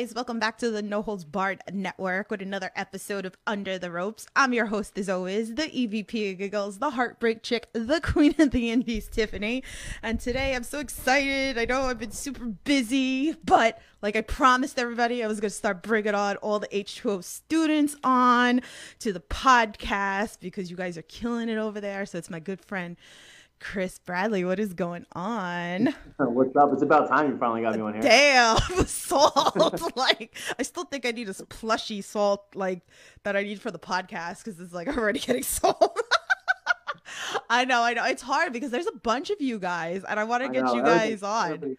guys? Welcome back to the No Holds Barred Network with another episode of Under the Ropes. I'm your host, as always, the EVP of Giggles, the Heartbreak Chick, the Queen of the Indies, Tiffany. And today I'm so excited. I know I've been super busy, but like I promised everybody, I was going to start bringing on all the H2O students on to the podcast because you guys are killing it over there. So it's my good friend. Chris Bradley, what is going on? What's up? It's about time you finally got me on here. Damn, salt. like, I still think I need a plushy salt, like that I need for the podcast because it's like I'm already getting salt. I know, I know. It's hard because there's a bunch of you guys, and I want to get know, you guys on. Everybody,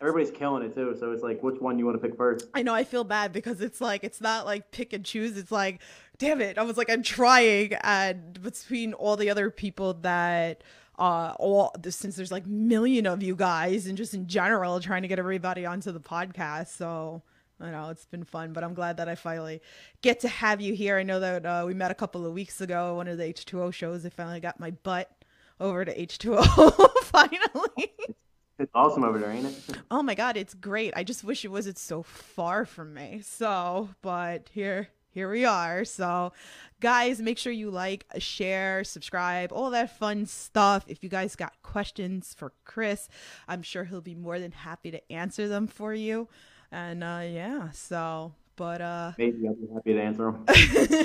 everybody's killing it too, so it's like, which one you want to pick first? I know. I feel bad because it's like it's not like pick and choose. It's like, damn it. I was like, I'm trying, and between all the other people that uh all since there's like million of you guys and just in general trying to get everybody onto the podcast so I know it's been fun, but I'm glad that I finally get to have you here. I know that uh, we met a couple of weeks ago, one of the H2O shows. I finally got my butt over to H2O finally. It's awesome over there, ain't it? Oh my god, it's great. I just wish it wasn't so far from me. So, but here here we are. So, guys, make sure you like, share, subscribe, all that fun stuff. If you guys got questions for Chris, I'm sure he'll be more than happy to answer them for you. And uh, yeah, so but uh maybe I'll be happy to answer them.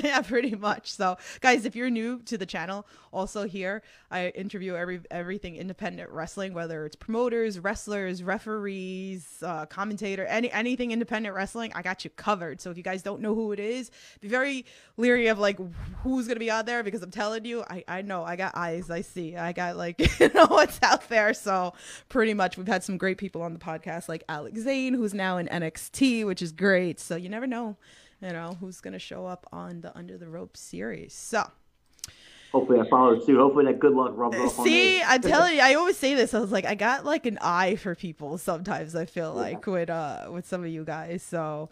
yeah, pretty much. So, guys, if you're new to the channel, also here I interview every everything independent wrestling, whether it's promoters, wrestlers, referees, uh, commentator, any anything independent wrestling. I got you covered. So if you guys don't know who it is, be very leery of like who's gonna be out there because I'm telling you, I I know I got eyes, I see, I got like you know what's out there. So pretty much, we've had some great people on the podcast, like Alex Zayne, who's now in NXT, which is great. So you never never know, you know, who's going to show up on the Under the Rope series. So. Hopefully I follow suit. Hopefully that good luck rubs off See, I'm telling you, I always say this. I was like, I got like an eye for people sometimes. I feel like yeah. with uh with some of you guys. So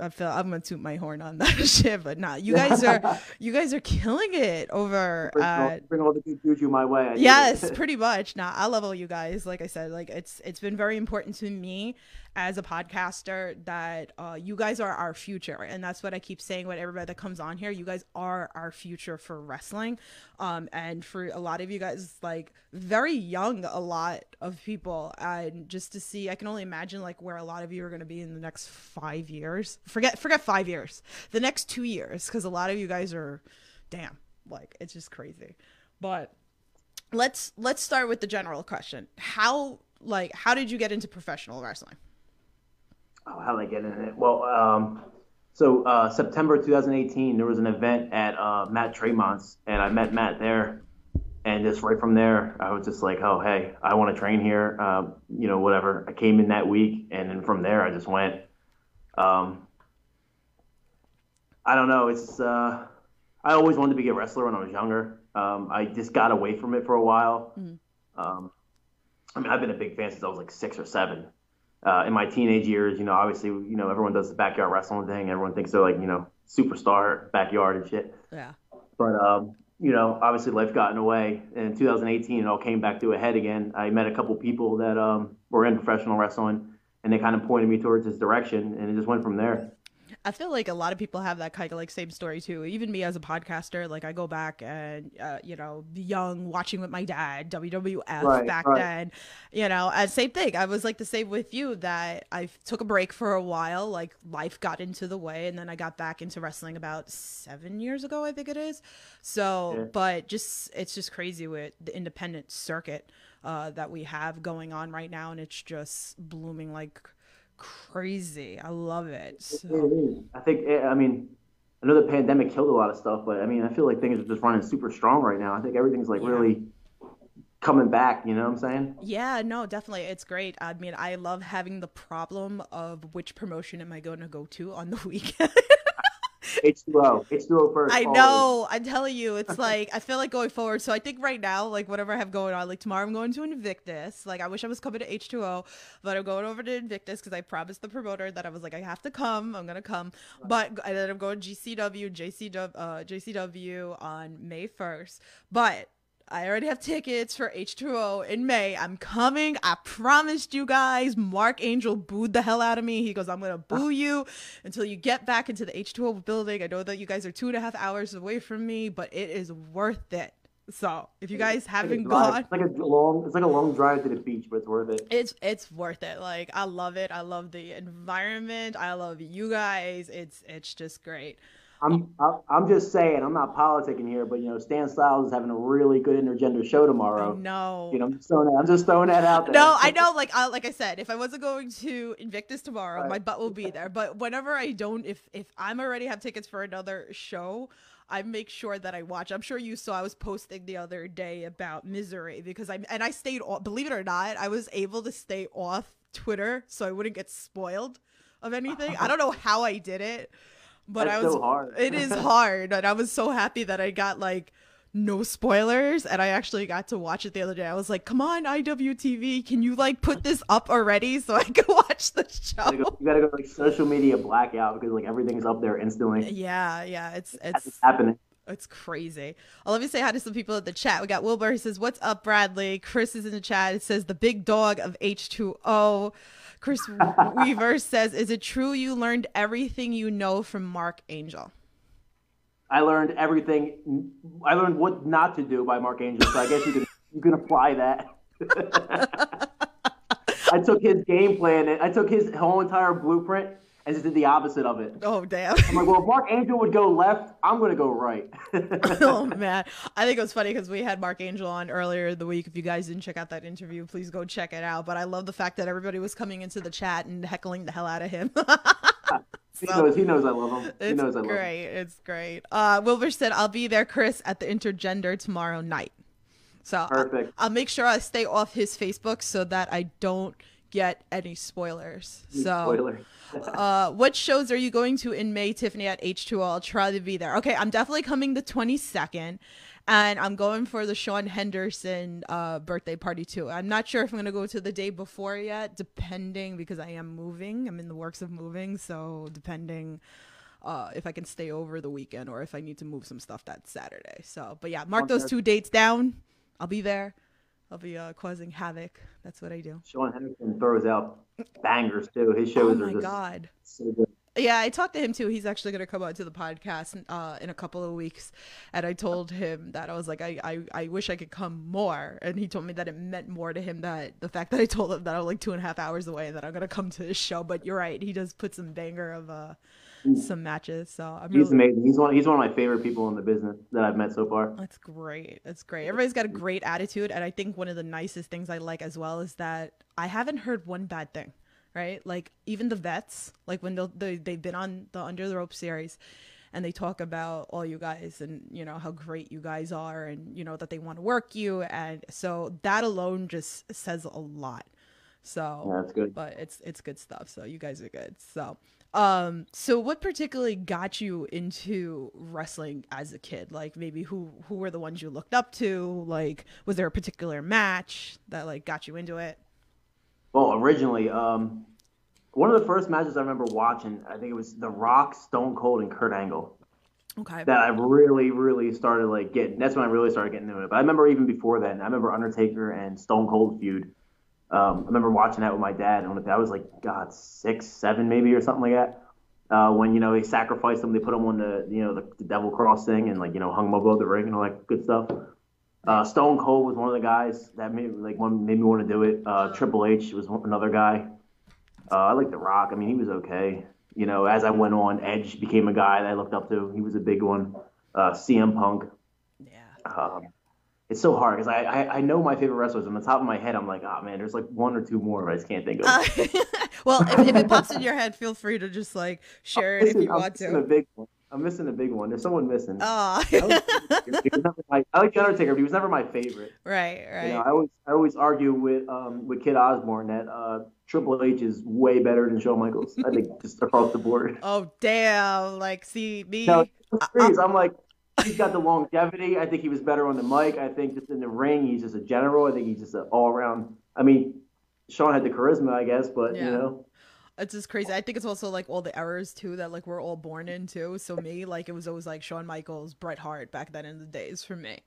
I, feel I'm gonna toot my horn on that shit, but nah, you guys are you guys are killing it over bring, at, all, bring all the good juju my way. I yes, pretty much. Nah, I love all you guys. Like I said, like it's it's been very important to me as a podcaster that uh, you guys are our future. And that's what i keep saying with everybody that comes on here. You guys are our future for wrestling. Um, and for a lot of you guys like very young a lot of people. And just to see i can only imagine like where a lot of you are going to be in the next five years. Forget forget five years. The next two years. Because a lot of you guys are damn like it's just crazy. But let's let's start with the general question. How like how did you get into professional wrestling oh, how did I get in it? Well, um, so uh, September 2018, there was an event at uh, Matt Tremont's, and I met Matt there. And just right from there, I was just like, oh, hey, I want to train here, um, you know, whatever. I came in that week, and then from there, I just went. Um, I don't know. It's uh, I always wanted to be a wrestler when I was younger. Um, I just got away from it for a while. Mm-hmm. Um, I mean, I've been a big fan since I was like six or seven uh, in my teenage years, you know, obviously, you know, everyone does the backyard wrestling thing. Everyone thinks they're like, you know, superstar backyard and shit. Yeah. But, um, you know, obviously life got in the way. In 2018, it all came back to a head again. I met a couple people that um, were in professional wrestling, and they kind of pointed me towards this direction, and it just went from there. I feel like a lot of people have that kind of like same story too. Even me as a podcaster, like I go back and uh, you know, young watching with my dad WWF right, back right. then, you know, and same thing. I was like the same with you that I took a break for a while, like life got into the way, and then I got back into wrestling about seven years ago, I think it is. So, yeah. but just it's just crazy with the independent circuit uh, that we have going on right now, and it's just blooming like crazy. I love it. So. I think, eh, I mean, I know the pandemic killed a lot of stuff, but I mean, I feel like things are just running super strong right now. I think everything's like yeah. really coming back. You know what I'm saying? Yeah, no, definitely. It's great. I mean, I love having the problem of which promotion am I going to go to on the weekend. H2O. H2O first. I know. I'm telling you, it's like I feel like going forward. So I think right now, like whatever I have going on, like tomorrow I'm going to Invictus. Like I wish I was coming to H2O, but I'm going over to Invictus because I promised the promoter that I was like I have to come. I'm gonna come. But and then I'm going to GCW, JCW, uh, JCW on May 1st. But I already have tickets for H2O in May. I'm coming. I promised you guys. Mark Angel booed the hell out of me. He goes, I'm going to boo you until you get back into the H2O building. I know that you guys are two and a half hours away from me, but it is worth it. So if you guys haven't gone, it's like a long, it's like a long drive to the beach, but it's worth it. It's it's worth it. Like I love it. I love the environment. I love you guys. It's it's just great. I'm I'm just saying I'm not politicking here, but you know Stan Stylz is having a really good intergender show tomorrow. No, you know I'm just throwing that, I'm just throwing that out there. No, I know. Like I, like I said, if I wasn't going to Invictus tomorrow, right. my butt will be there. But whenever I don't, if if I'm already have tickets for another show, I make sure that I watch. I'm sure you saw I was posting the other day about Misery because I and I stayed off. Believe it or not, I was able to stay off Twitter so I wouldn't get spoiled of anything. I don't know how I did it but That's I was so hard. it is hard, and I was so happy that I got like no spoilers and I actually got to watch it the other day. I was like, "Come on, IWTV, can you like put this up already so I can watch the show?" You gotta go, you gotta go like social media blackout because like everything's up there instantly. Yeah, yeah, it's it's, it's happening. It's crazy. I'll let me say hi to some people in the chat. We got Wilbur. He says, "What's up, Bradley?" Chris is in the chat. It says, "The big dog of H2O." Chris Weaver says, "Is it true you learned everything you know from Mark Angel?" I learned everything. I learned what not to do by Mark Angel. So I guess you can you can apply that. I took his game plan. I took his whole entire blueprint and just did the opposite of it. Oh damn! I'm like, well, if Mark Angel would go left, I'm gonna go right. oh man, I think it was funny because we had Mark Angel on earlier the week. If you guys didn't check out that interview, please go check it out. But I love the fact that everybody was coming into the chat and heckling the hell out of him. he knows. He knows I love him. He knows I love great. him. It's great. Uh, Wilbur said, "I'll be there, Chris, at the intergender tomorrow night." So perfect. I'll, I'll make sure I stay off his Facebook so that I don't get any spoilers. Any so. Spoilers uh, what shows are you going to in May, Tiffany, at H2O? I'll try to be there. Okay, I'm definitely coming the 22nd, and I'm going for the Sean Henderson uh, birthday party too. I'm not sure if I'm going to go to the day before yet, depending because I am moving. I'm in the works of moving, so depending. Uh, if I can stay over the weekend or if I need to move some stuff that Saturday. So, but yeah, mark those two dates down. I'll be there. I'll be uh, causing havoc. That's what I do. Sean Henderson throws out bangers too. His shows oh are just God. so good. Yeah, I talked to him too. He's actually going to come out to the podcast uh, in a couple of weeks, and I told him that I was like, I, I, I wish I could come more, and he told me that it meant more to him that the fact that I told him that I'm like two and a half hours away and that I'm going to come to his show. But you're right, he does put some banger of uh, some matches. So I'm he's really... amazing. He's one. He's one of my favorite people in the business that I've met so far. That's great. That's great. Everybody's got a great attitude, and I think one of the nicest things I like as well is that I haven't heard one bad thing. Right, like even the vets, like when they they've been on the Under the Rope series, and they talk about all you guys and you know how great you guys are and you know that they want to work you and so that alone just says a lot so yeah, that's good but it's it's good stuff so you guys are good so um, so what particularly got you into wrestling as a kid? Like maybe who who were the ones you looked up to? Like was there a particular match that like got you into it? Well, originally, um, one of the first matches I remember watching, I think it was The Rock, Stone Cold, and Kurt Angle. Okay. That I really, really started like getting. That's when I really started getting into it. But I remember even before then, I remember Undertaker and Stone Cold feud. Um, I remember watching that with my dad, and I was like, God, six, seven, maybe, or something like that. Uh, when you know they sacrificed him, they put him on the you know the, the devil cross thing, and like you know hung him above the ring and all that good stuff. Uh, Stone Cold was one of the guys that made like one made me want to do it. Uh, Triple H was another guy. Uh, I like The Rock. I mean, he was okay. You know, as I went on, Edge became a guy that I looked up to. He was a big one. Uh, CM Punk. Yeah. Um, it's so hard because I, I, I know my favorite wrestlers on the top of my head. I'm like, oh man, there's like one or two more, but I just can't think of. Uh, well, if, if, it pops in your head, feel free to just like share it if you I'm want to. A big one. I'm missing a big one. There's someone missing. Oh. I, I like the Undertaker, but he was never my favorite. Right, right. You know, I always I always argue with um with Kid Osborne that uh Triple H is way better than Shawn Michaels. I think just across the board. Oh damn! Like, see me. No, I'm like, he's got the longevity. I think he was better on the mic. I think just in the ring, he's just a general. I think he's just an all around. I mean, Shawn had the charisma, I guess, but yeah. you know. It's just crazy. I think it's also like all the errors too that like we're all born into. So me, like it was always like Shawn Michaels, Bret Hart back then in the days for me.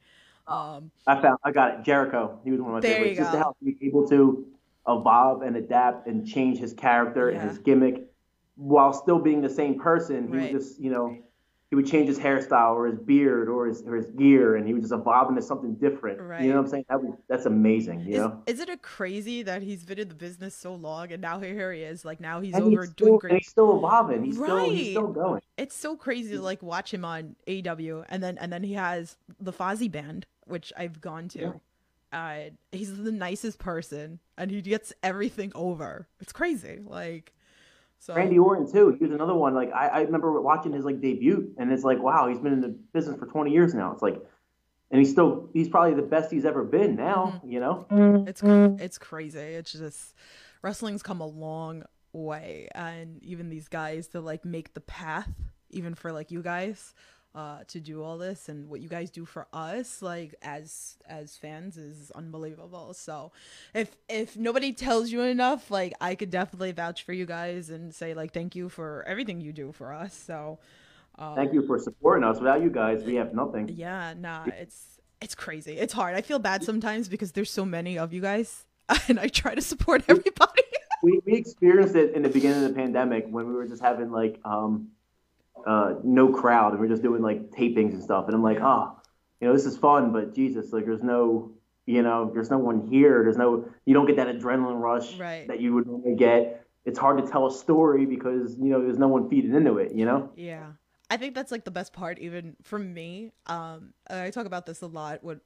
Um, I found I got it. Jericho. He was one of my There favorites. you Just to go. help be able to evolve and adapt and change his character Yeah. and his gimmick while still being the same person. He Right. would just, you know, he would change his hairstyle or his beard or his or his gear and he would just evolve into something different. Right. You know what I'm saying? That was, that's amazing, you is, know? isn't it crazy that he's been in the business so long and now here he is? Like now he's And over he's, doing great. he's still evolving. He's still Right. he's still going. it's so crazy to like watch him on AEW and then and then he has the Fozzy band which I've gone to. Uh, he's the nicest person and he gets everything over. It's crazy. Like so Randy Orton too. He was another one. Like I, I remember watching his like debut, and it's like, wow, he's been in the business for 20 years now. It's like, and he's still he's probably the best he's ever been now. Mm-hmm. You know, it's it's crazy. It's just wrestling's come a long way and even these guys to like make the path even for like you guys uh to do all this and what you guys do for us like as as fans is unbelievable. So if if nobody tells you enough like i could definitely vouch for you guys and say like thank you for everything you do for us. So um, thank you for supporting us. Without you guys, we have nothing. yeah nah it's it's crazy. It's hard. I feel bad sometimes because there's so many of you guys and i try to support everybody. We we experienced it in the beginning of the pandemic when we were just having like um uh no crowd and we are just doing like tapings and stuff. And I'm like, oh, you know, this is fun, but Jesus, like there's no you know, there's no one here. There's no you don't get that adrenaline rush Right. that you would normally get. It's hard to tell a story because you know there's no one feeding into it. You know. Yeah. I think that's like the best part even for me. Um I talk about this a lot what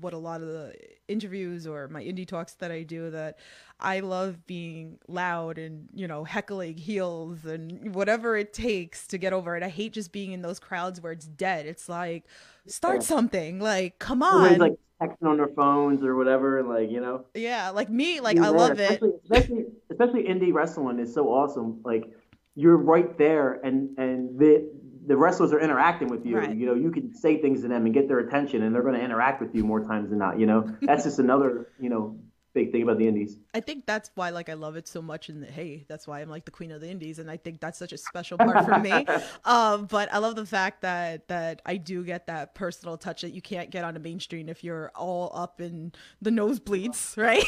what a lot of the interviews or my indie talks that I do that I love being loud and you know heckling heels and whatever it takes to get over it. I hate just being in those crowds where it's dead. It's like start Yeah. something. Like come Everybody's on. like texting on their phones or whatever, and like you know. yeah, like me like I love it. especially, Especially, especially indie wrestling is so awesome. Like you're right there, and and the the wrestlers are interacting with you. Right. You know, you can say things to them and get their attention, and they're going to interact with you more times than not. You know, that's just another you know big thing about the indies. I think that's why like I love it so much and hey, that's why I'm like the queen of the indies and I think that's such a special part for me. Um but I love the fact that that I do get that personal touch that you can't get on a mainstream if you're all up in the nosebleeds, right?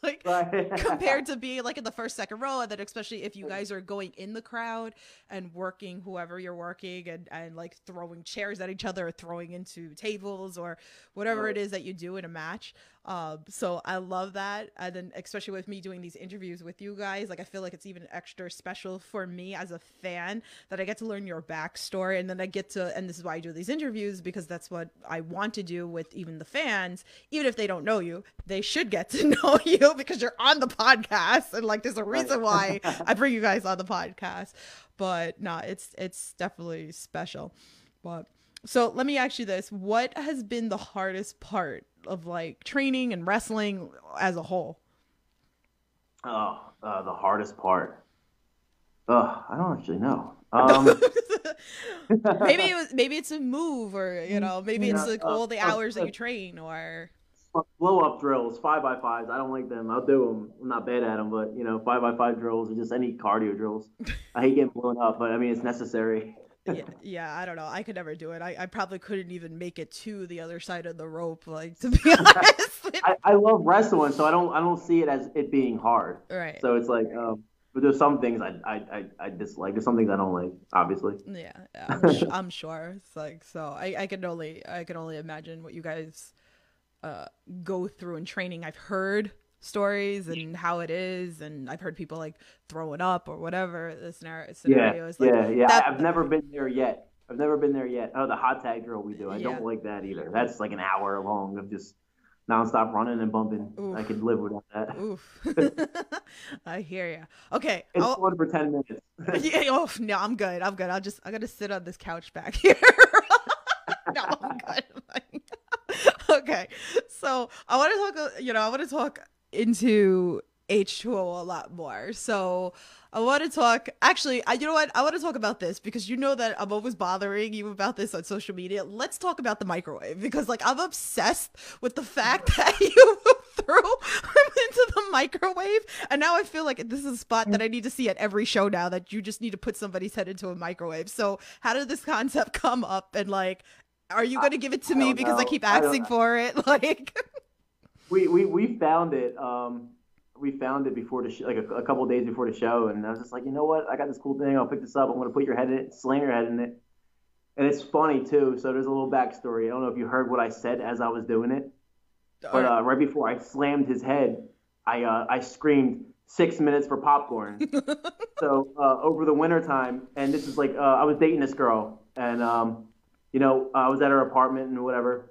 like Right. compared to being like in the first second row and then especially if you guys are going in the crowd and working whoever you're working and, and like throwing chairs at each other or throwing into tables or whatever it is that you do in a match um so i love that. And then especially with me doing these interviews with you guys like i feel like it's even extra special for me as a fan that i get to learn your backstory and then i get to and this is why i do these interviews because that's what i want to do with even the fans. Even if they don't know you they should get to know you because you're on the podcast. And like there's a reason why i bring you guys on the podcast. But no it's it's definitely special. But so let me ask you this. What has been the hardest part of like training and wrestling as a whole Oh, uh, the hardest part. Oh, I don't actually know. Um, maybe it was maybe it's a move or you know maybe it's like uh, all the uh, hours that uh, you train or blow up drills, five by fives. I don't like them. I'll do them. I'm not bad at them, but you know, five by five drills or just any cardio drills. I hate getting blown up, but I mean, it's necessary. Yeah, yeah i don't know i could never do it I, I probably couldn't even make it to the other side of the rope like to be honest I, I love wrestling, so I don't I don't see it as it being hard. right So it's like, um, but there's some things I, I, I, I dislike. There's some things I don't like, obviously. yeah, yeah I'm, su- I'm sure it's like so i i can only i can only imagine what you guys uh go through in training i've heard stories and how it is and i've heard people like throwing up or whatever the scenario, scenario Yeah, is like yeah, yeah. that- I've never been there yet. I've never been there yet. Oh, the hot tag drill we do. I Yeah. don't like that either. That's like an hour long of just nonstop running and bumping. I could live without that. oof i hear you okay It's I'll- fun for ten minutes. yeah, oh no, I'm good. I'm good. I'll just I gotta sit on this couch back here. no, I'm good. okay, so I want to talk. You know, I want to talk into H2O a lot more. So I want to talk. Actually, I, you know what? I want to talk about this because you know that I'm always bothering you about this on social media. Let's talk about the microwave because, like, I'm obsessed with the fact that you threw him into the microwave, and now I feel like this is a spot that I need to see at every show now. That you just need to put somebody's head into a microwave. So, how did this concept come up? And like, Are you uh, gonna give it to I me because I know. keep I don't- asking for it? Like, we, we we found it. Um, we found it before the sh- like a, a couple days before the show, and I was just like, you know what? I got this cool thing. I'll pick this up. I'm gonna put your head in it, slam your head in it, and it's funny too. So there's a little backstory. I don't know if you heard what I said as I was doing it, but uh, right before I slammed his head, I uh, I screamed six minutes for popcorn. so uh, over the winter time, and this is like uh, I was dating this girl, and um, you know I was at her apartment and whatever,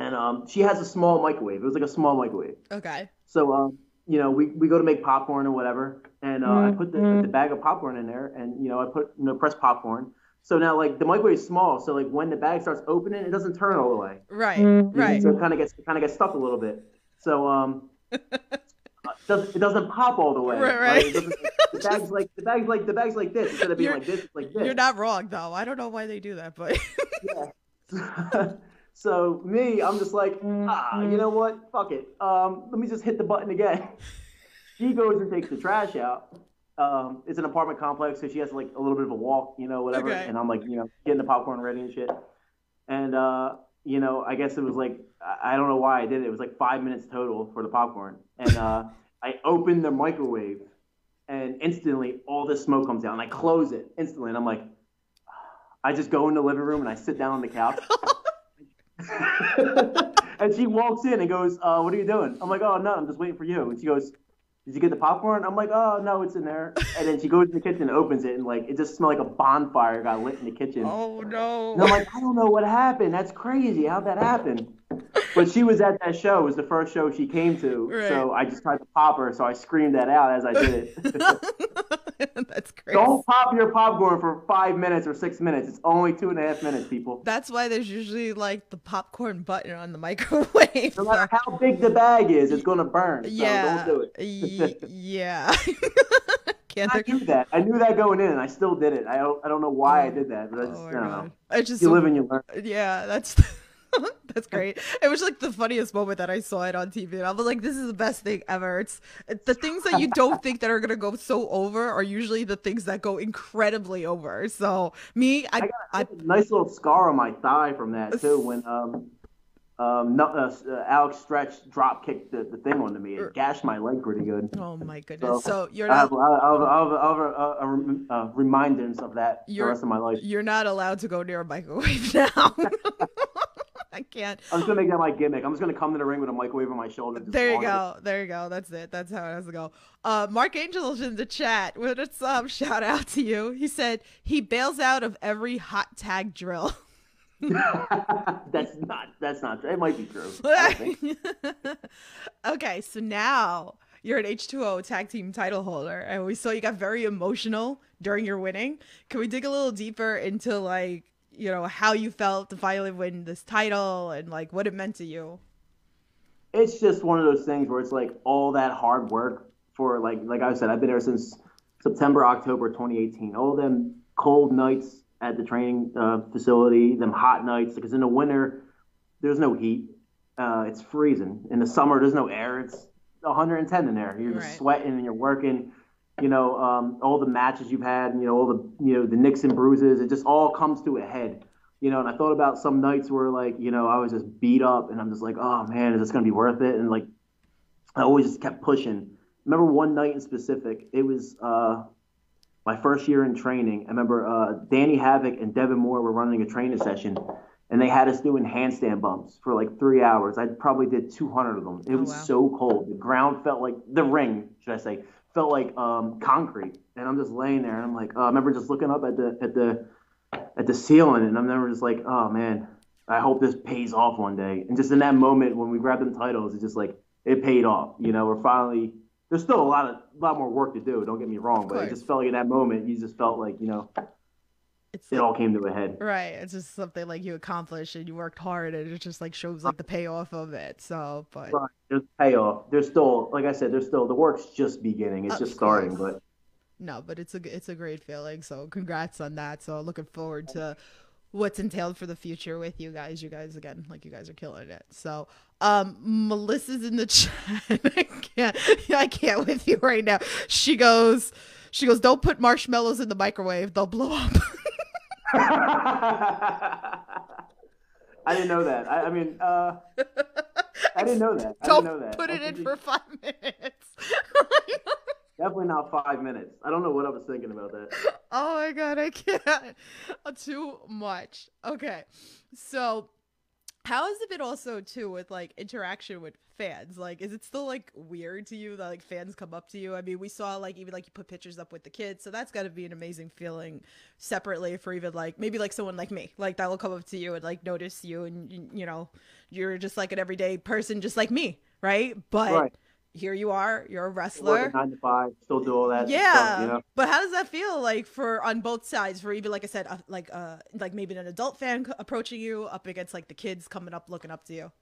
and um, she has a small microwave. It was like a small microwave. okay. So, um, you know, we, we go to make popcorn or whatever, and uh, I put the, Mm-hmm. the bag of popcorn in there, and you know, I put you know press popcorn. So now, like the microwave is small, so like when the bag starts opening, it doesn't turn all the way. Right. Mm-hmm. Right. So it kind of gets kind of gets stuck a little bit. So um, uh, it doesn't it doesn't pop all the way. Right, right. It doesn't- the bag's like the bag's like the bag's like this instead of being You're- like this, like this. You're not wrong though. I don't know why they do that, but Yeah. so me, I'm just like, ah, you know what? Fuck it. Um, let me just hit the button again. she goes and takes the trash out. Um, it's an apartment complex, so she has like a little bit of a walk, you know, whatever. Okay. And I'm like, you know, getting the popcorn ready and shit. And uh, you know, I guess it was like I don't know why I did it. It was like five minutes total for the popcorn. And uh, I opened the microwave, and instantly all this smoke comes out, and I close it instantly, and I'm like. I just go in the living room and I sit down on the couch. and she walks in and goes, uh, "What are you doing?" I'm like, "Oh no, I'm just waiting for you." And she goes, "Did you get the popcorn?" I'm like, "Oh no, it's in there." And then she goes in the kitchen and opens it, and like it just smelled like a bonfire got lit in the kitchen. oh no! And. I'm like, "I don't know what happened. That's crazy. How'd that happen?" But she was at that show. It was the first show she came to, Right. so I just tried to pop her. So I screamed that out as I did it. That's crazy. Don't pop your popcorn for five minutes or six minutes. It's only two and a half minutes, people. That's why there's usually like the popcorn button on the microwave. No matter how big the bag is, it's gonna burn. So yeah. don't do it. Yeah. Can't I knew that. I knew that going in, and I still did it. I don't. I don't know why I oh, did that, but I just. Oh I don't know. god. I just You live and you learn. yeah, that's that's great. It was like the funniest moment that I saw it on TV, and I was like, "This is the best thing ever." It's, it's the things that you don't think that are gonna go so over are usually the things that go incredibly over. So me, I, I got I, a nice little scar on my thigh from that too. When um, um, no, uh, uh, Alex Stretch drop kicked the, the thing onto me. It gashed my leg pretty good. oh my goodness. So you're not I have, I have, I have a, a, a, rem- uh reminders of that the rest of my life. you're not allowed to go near a microwave now. I can't. I'm just gonna make that my gimmick. I'm just gonna come to the ring with a microwave on my shoulder. There you on it. go. There you go. That's it. That's how it has to go. Uh, Mark Angel's in the chat. What's up? Shout out to you. He said he bails out of every hot tag drill. that's not. That's not. It might be true. Okay, so now you're an H2O tag team title holder, and we saw you got very emotional during your winning. Can we dig a little deeper into like you know how you felt to finally win this title and like what it meant to you? it's just one of those things where it's like all that hard work for like like I said, I've been there since September, October 2018. All them cold nights at the training uh, facility, them hot nights because in the winter there's no heat, uh, it's freezing. In the summer there's no air, it's 110 in there. You're just Right. sweating and you're working. You know, um, all the matches you've had, and, you know, all the you know the nicks and bruises. It just all comes to a head you know, and I thought about some nights where like, you know, I was just beat up and I'm just like, oh man, is this gonna be worth it? And like I always just kept pushing. remember one night in specific, it was uh my first year in training. I remember uh Danny Havoc and Devon Moore were running a training session and they had us doing handstand bumps for like three hours. I probably did 200 of them. It Oh, was wow. so cold. The ground felt like the ring, should I say, felt like um, concrete. And I'm just laying there, and I'm like, uh, I remember just looking up at the at the at the ceiling, and I'm never just like, oh man, I hope this pays off one day. And just in that moment when we grabbed them titles, it's just like it paid off. You know, we're finally. There's still a lot of a lot more work to do. Don't get me wrong, but it just felt like in that moment, you just felt like you know It's it all came to a head. right. It's just something like you accomplished and you worked hard, and it just like shows like the payoff of it. So, but Right. There's payoff. There's still, like I said, there's still the work's just beginning. It's Of just starting, but no, but it's a it's a great feeling. So, congrats on that. So, looking forward to what's entailed for the future with you guys. You guys again, like you guys are killing it. So, um, Melissa's in the chat. I can't, I can't with you right now. She goes, she goes, don't put marshmallows in the microwave; they'll blow up. I didn't know that. I, I mean, uh, I didn't know that. I Don't didn't know that. put it in for five minutes. Definitely not five minutes. I don't know what I was thinking about that. oh my god, I can't. Too much. Okay, so how has it been also too with like interaction with fans? Like, is it still like weird to you that like fans come up to you? I mean, we saw like even like you put pictures up with the kids, so that's got to be an amazing feeling separately for even like maybe like someone like me, like that will come up to you and like notice you, and you, know, you're just like an everyday person, just like me, right? But Right. Here you are, you're a wrestler. nine to five, still do all that. Yeah, Stuff, you know? but how does that feel like for on both sides? For even like I said, uh, like uh, like maybe an adult fan approaching you up against like the kids coming up looking up to you.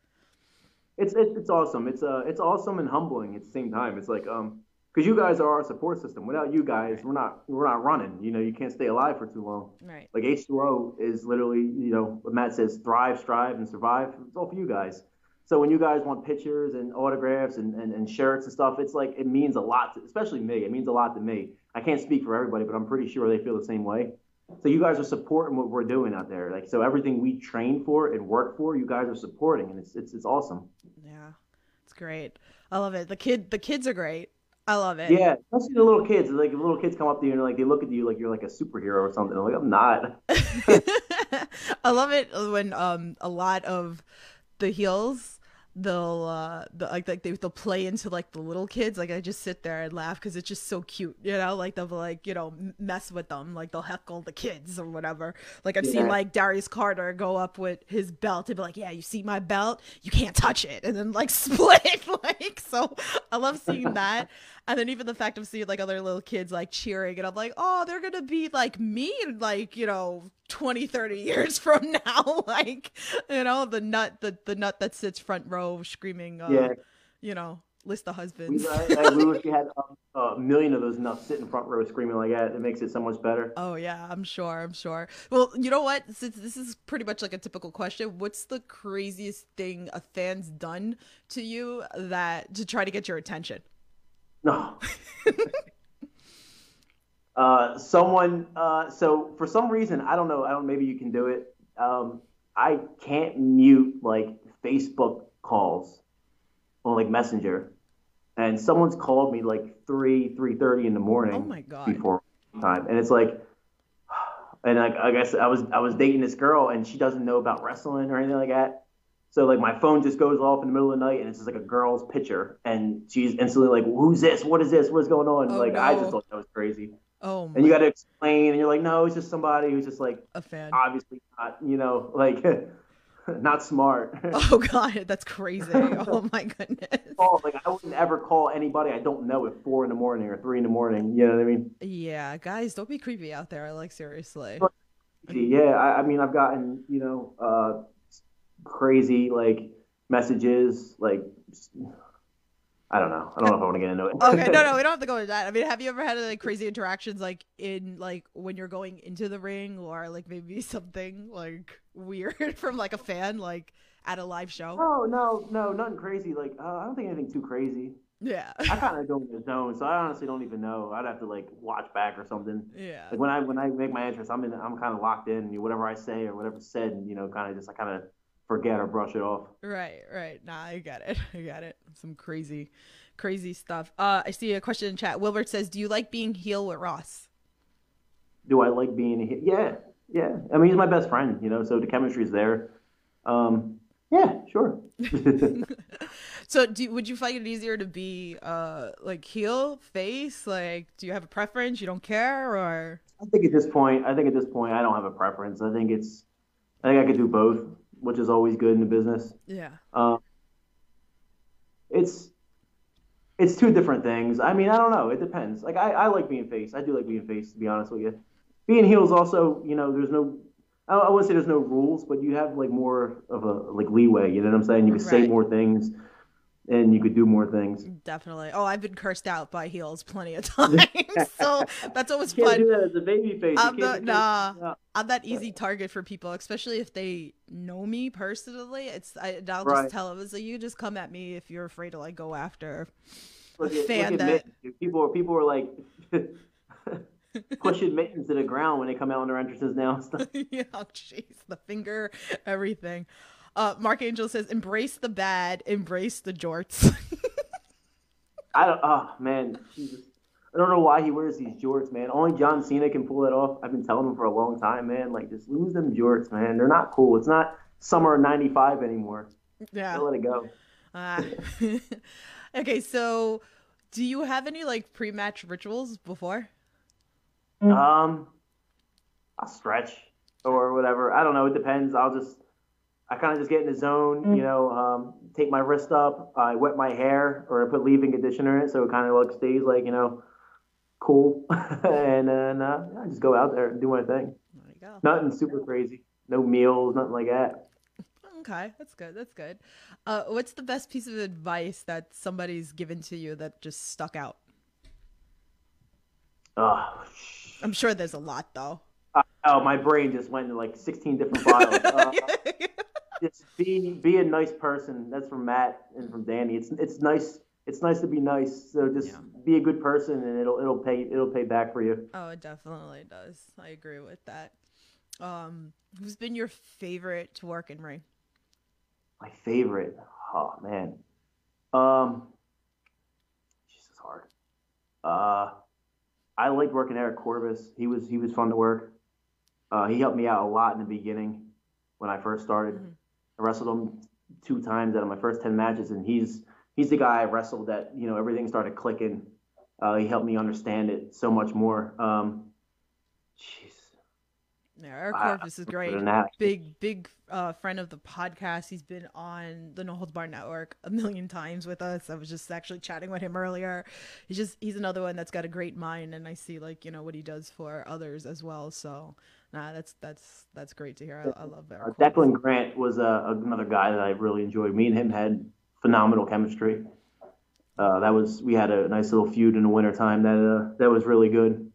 It's, it's it's awesome. It's uh it's awesome and humbling at the same time. It's like um because you guys are our support system. Without you guys, we're not we're not running. You know, you can't stay alive for too long. Right. Like H2O is literally, you know, what Matt says, thrive, strive, and survive. It's all for you guys. So when you guys want pictures and autographs and, and, and shirts and stuff, it's like it means a lot, to, especially me. It means a lot to me. I can't speak for everybody, but I'm pretty sure they feel the same way. So you guys are supporting what we're doing out there. Like so everything we train for and work for, you guys are supporting, and it's it's it's awesome. Yeah, it's great. I love it. The kid, the kids are great. I love it. Yeah, especially the little kids. Like if little kids come up to you and like they look at you like you're like a superhero or something. I'm like I'm not. I love it when um a lot of the heels they'll uh the, like like they, they'll play into like the little kids. Like i just sit there and laugh because it's just so cute you know? Like they'll like you know mess with them. Like they'll heckle the kids or whatever. Like i've seen like darius carter go up with his belt and be like yeah you see my belt? You can't touch it. And then like split like so i love seeing that. And then even the fact of seeing like other little kids like cheering and i'm like oh they're gonna be like me in like you know 20 30 years from now. Like you know the nut the, the nut that sits front row screaming uh, Yeah. you know list of We, husbands I, I, wish we had um, a million of those nuts sitting in front row screaming like that. It makes it so much better. oh yeah i'm sure i'm sure well you know what since this is pretty much like a typical question what's the craziest thing a fan's done to you that to try to get your attention No. uh, someone. Uh, so for some reason, I don't know. I don't. Maybe you can do it. Um, I can't mute like Facebook calls on like Messenger, and someone's called me like three three thirty in the morning. Oh my God. Before time, and it's like. And I, I guess I was I was dating this girl, and she doesn't know about wrestling or anything like that. So like my phone just goes off in the middle of the night and it's just like a girl's picture and she's instantly like, Who's this? What is this? What's going on? Oh, like I no. just thought that was crazy. oh my, And you gotta explain and you're like, No, it's just somebody who's just like a fan obviously not, you know, like not smart. oh god that's crazy oh my goodness oh, like I wouldn't ever call anybody I don't know at four in the morning or three in the morning. You know what I mean? yeah guys don't be creepy out there like seriously Yeah, I, I mean I've gotten, you know, uh crazy like messages, like I don't know. I don't know if I want to get into it. okay no no we don't have to go into that i mean have you ever had like crazy interactions like in like when you're going into the ring or like maybe something like weird from like a fan like at a live show Oh no, no, nothing crazy. Like, uh, I don't think anything too crazy. yeah I kind of go in the zone, so I honestly don't even know. I'd have to like watch back or something. yeah Like when I when I make my entrance, I'm in, I'm kind of locked in. and Whatever I say or whatever's said, you know, kind of just I kind of forget or brush it off. right right nah i got it i got it some crazy crazy stuff uh i see a question in chat wilbert says do you like being heel with ross Do I like being a hit? Yeah, yeah. I mean, he's my best friend, you know, so the chemistry's there. Um, yeah, sure. So, do would you find it easier to be uh like heel, face? Like, do you have a preference? You don't care, or I think at this point, I think at this point, I don't have a preference. I think it's, I think I could do both, which is always good in the business. yeah, Um, it's it's two different things. I mean, I don't know. It depends. Like I, I like being face. I do like being face, to be honest with you. Being heels also, you know, there's no. I, I wouldn't say there's no rules, but you have like more of a like leeway. You know what I'm saying? You can say more things, and you could do more things. definitely. Oh, I've been cursed out by heels plenty of times, so that's always You can't fun. do that as a baby face. I'm the- do- nah. I'm that easy target for people, especially if they know me personally. It's I, I'll Right. just tell them, "So you just come at me if you're afraid to like go after." Look at, fan that-. People, people are like pushing mittens to the ground when they come out on their entrances now. yeah, oh, jeez, the finger, everything. Uh, Mark Angel says, "Embrace the bad, embrace the jorts." I don't. Oh man, Jesus. I don't know why he wears these jorts, man. Only John Cena can pull it off. I've been telling him for a long time, man. Like, just lose them jorts, man. They're not cool. It's not summer '95 anymore. yeah. let it go. Uh, okay, so do you have any like pre-match rituals before? Um, I'll stretch or whatever. I don't know. It depends. I'll just, I kind of just get in the zone. You know, um, take my wrist up. I wet my hair or I put leave-in conditioner in it, so it kind of like stays like you know, cool. and then uh, I just go out there and do my thing. There you go. Nothing super crazy. No meals, nothing like that. Okay, that's good. That's good. Uh, what's the best piece of advice that somebody's given to you that just stuck out? Oh, I'm sure there's a lot though. uh, oh, my brain just went to like 16 different files. Uh, just be be a nice person. That's from Matt and from Danny. It's it's nice. It's nice to be nice. So just Yeah. be a good person, and it'll it'll pay it'll pay back for you. oh, it definitely does. I agree with that. Um, who's been your favorite to work in ring? My favorite. Oh man. Um. This is hard. Uh, I liked working Eric Corvis. He was he was fun to work. Uh, he helped me out a lot in the beginning when I first started. Mhm. I wrestled him two times out of my first ten matches, and he's he's the guy I wrestled that you know everything started clicking. Uh, he helped me understand it so much more. Um, jeez. Eric I- Corvis is great. That, Big, big uh, friend of the podcast. He's been on the No Holds Bar Network a million times with us. I was just actually chatting with him earlier. He's just he's another one that's got a great mind, and I see like you know what he does for others as well. So, nah, that's that's that's great to hear. I, I love Uh, Eric. Corvis. Declan Grant was uh, another guy that I really enjoyed. Me and him had phenomenal chemistry. Uh, that was we had a nice little feud in the wintertime that uh, that was really good.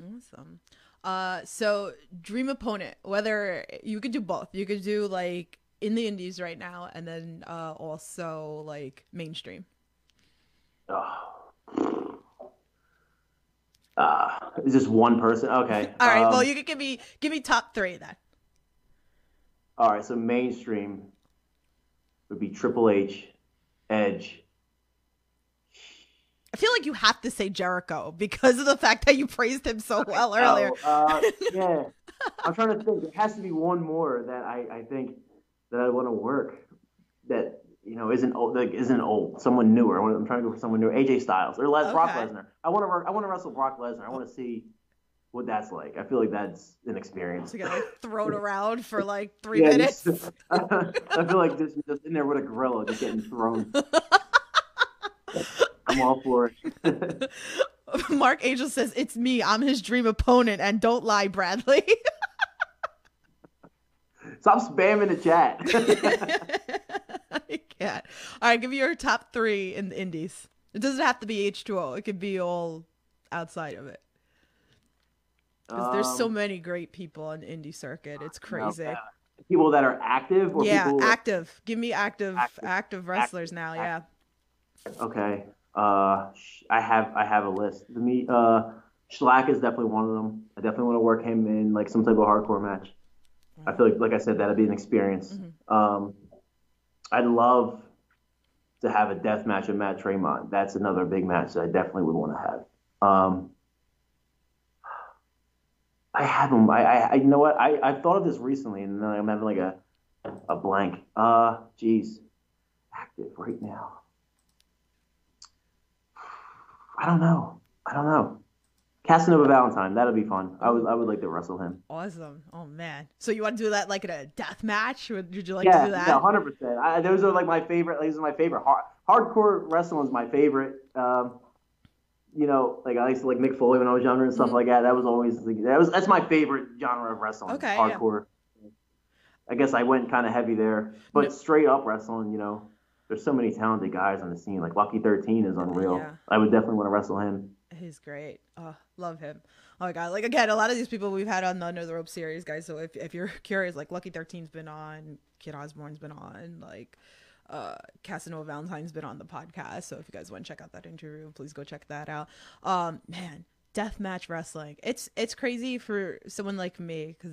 Awesome. Uh, so dream opponent, whether you could do both, you could do like in the indies right now, and then uh, also like mainstream. Oh. Uh, is this one person? Okay. All right. um, well, you could give me give me top three then. all right. So mainstream would be Triple H, Edge. I feel like you have to say Jericho because of the fact that you praised him so well earlier. Oh, uh, yeah. I'm trying to think. There has to be one more that I, I think that I want to work that you know isn't old, like, isn't old. Someone newer. I'm trying to go for someone newer. AJ Styles or Les, Brock Lesnar. I want to work. I want to wrestle Brock Lesnar. I want to see what that's like. I feel like that's an experience. You gotta like, thrown around for like three Yeah, minutes. just- I feel like just, just in there with a gorilla, just getting thrown. I'm all for it. Mark Angel says it's me. I'm his dream opponent, and don't lie, Bradley. Stop spamming the chat. I can't. All right, give me your top three in the indies. It doesn't have to be H2O. It could be all outside of it. Because there's so Um, many great people on the indie circuit. It's crazy. uh, people that are active or yeah, active. Give me active, active, Active. wrestlers now. Yeah. Okay. Uh, I have I have a list. The me uh, Schlack is definitely one of them. I definitely want to work him in like some type of hardcore match. I feel like like I said that'd be an experience. Mhm. Um, I'd love to have a death match with Matt Tremont. That's another big match that I definitely would want to have. Um, I have him. I, I, I you know what? I I've thought of this recently, and then I'm having like a a blank. Uh, jeez, active right now. I don't know. I don't know. Casanova Valentine. That'd be fun. I would I would like to wrestle him. Awesome. Oh man. So you want to do that like in a death match? Would would you like yeah, to do that? yeah, hundred percent. Those are like my favorite. These are my favorite. Hard, hardcore wrestling is my favorite. Um, you know, like I used to like Mick Foley when I was younger and stuff Mhm. like that. That was always like, that was that's my favorite genre of wrestling. Okay, yeah. hardcore. I guess I went kind of heavy there, but No- straight up wrestling, you know, there's so many talented guys on the scene. Like Lucky Thirteen is unreal. Yeah. I would definitely want to wrestle him. He's great. Oh, love him. Oh my god. Like again, a lot of these people we've had on the Under the Rope series, guys. So if if you're curious, like Lucky 13's been on, Kit Osbourne's been on, like uh Casanova Valentine's been on the podcast. So if you guys want to check out that interview, please go check that out. Um man, deathmatch wrestling. It's it's crazy for someone like me cuz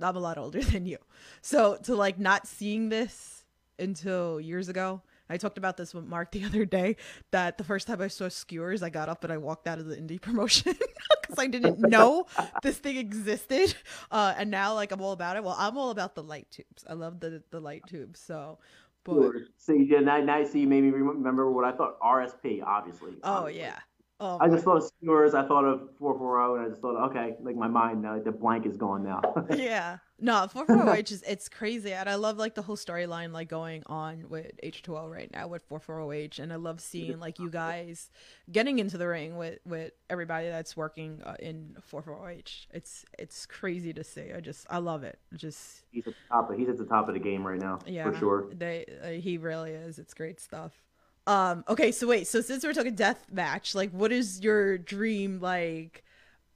I'm a lot older than you. So to like not seeing this until years ago. I talked about this with Mark the other day that the first time I saw skewers, I got up and I walked out of the indie promotion because I didn't know this thing existed. Uh, and now, like, I'm all about it. Well, I'm all about the light tubes. I love the the light tubes. So, but. So you did now, now see you made me remember what I thought RSP, obviously. oh obviously. yeah, oh I just thought of skewers. I thought of 440, and I just thought, okay, like my mind, uh, the blank is gone now. yeah. No, 440H is it's crazy, and I love like the whole storyline like going on with H2O right now with 440H, and I love seeing like you guys getting into the ring with with everybody that's working uh, in 440H. It's it's crazy to see. I just I love it. Just he's at the top. Of, he's at the top of the game right now, yeah, for sure. They uh, he really is. It's great stuff. Um. Okay. So wait. So since we're talking death match, like, what is your dream? Like,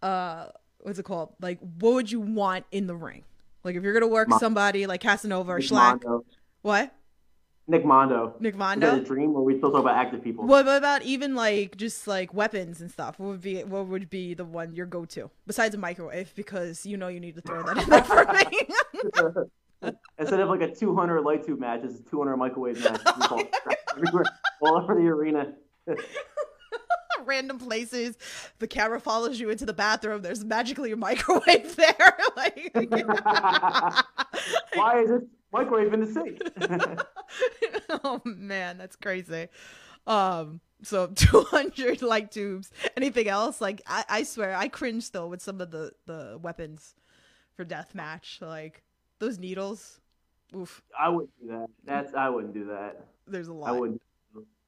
uh, what's it called? Like, what would you want in the ring? Like, if you're gonna work Mon- somebody like Casanova or Nick Schlack, Mondo. what? Nick Mondo. Nick Is that a Mondo. dream, or we still talk about active people? What about even like just like weapons and stuff? What would be what would be the one your go to besides a microwave? Because you know you need to throw that in there for me. Instead of like a 200 light tube match, it's a 200 microwave match. All, everywhere, all over the arena. random places. The camera follows you into the bathroom. There's magically a microwave there. like, Why is this microwave in the sink? oh man, that's crazy. Um, so 200 light tubes. Anything else? Like, I, I swear, I cringe though with some of the the weapons for death match. Like those needles. Oof. I wouldn't do that. That's I wouldn't do that. There's a lot. I wouldn't.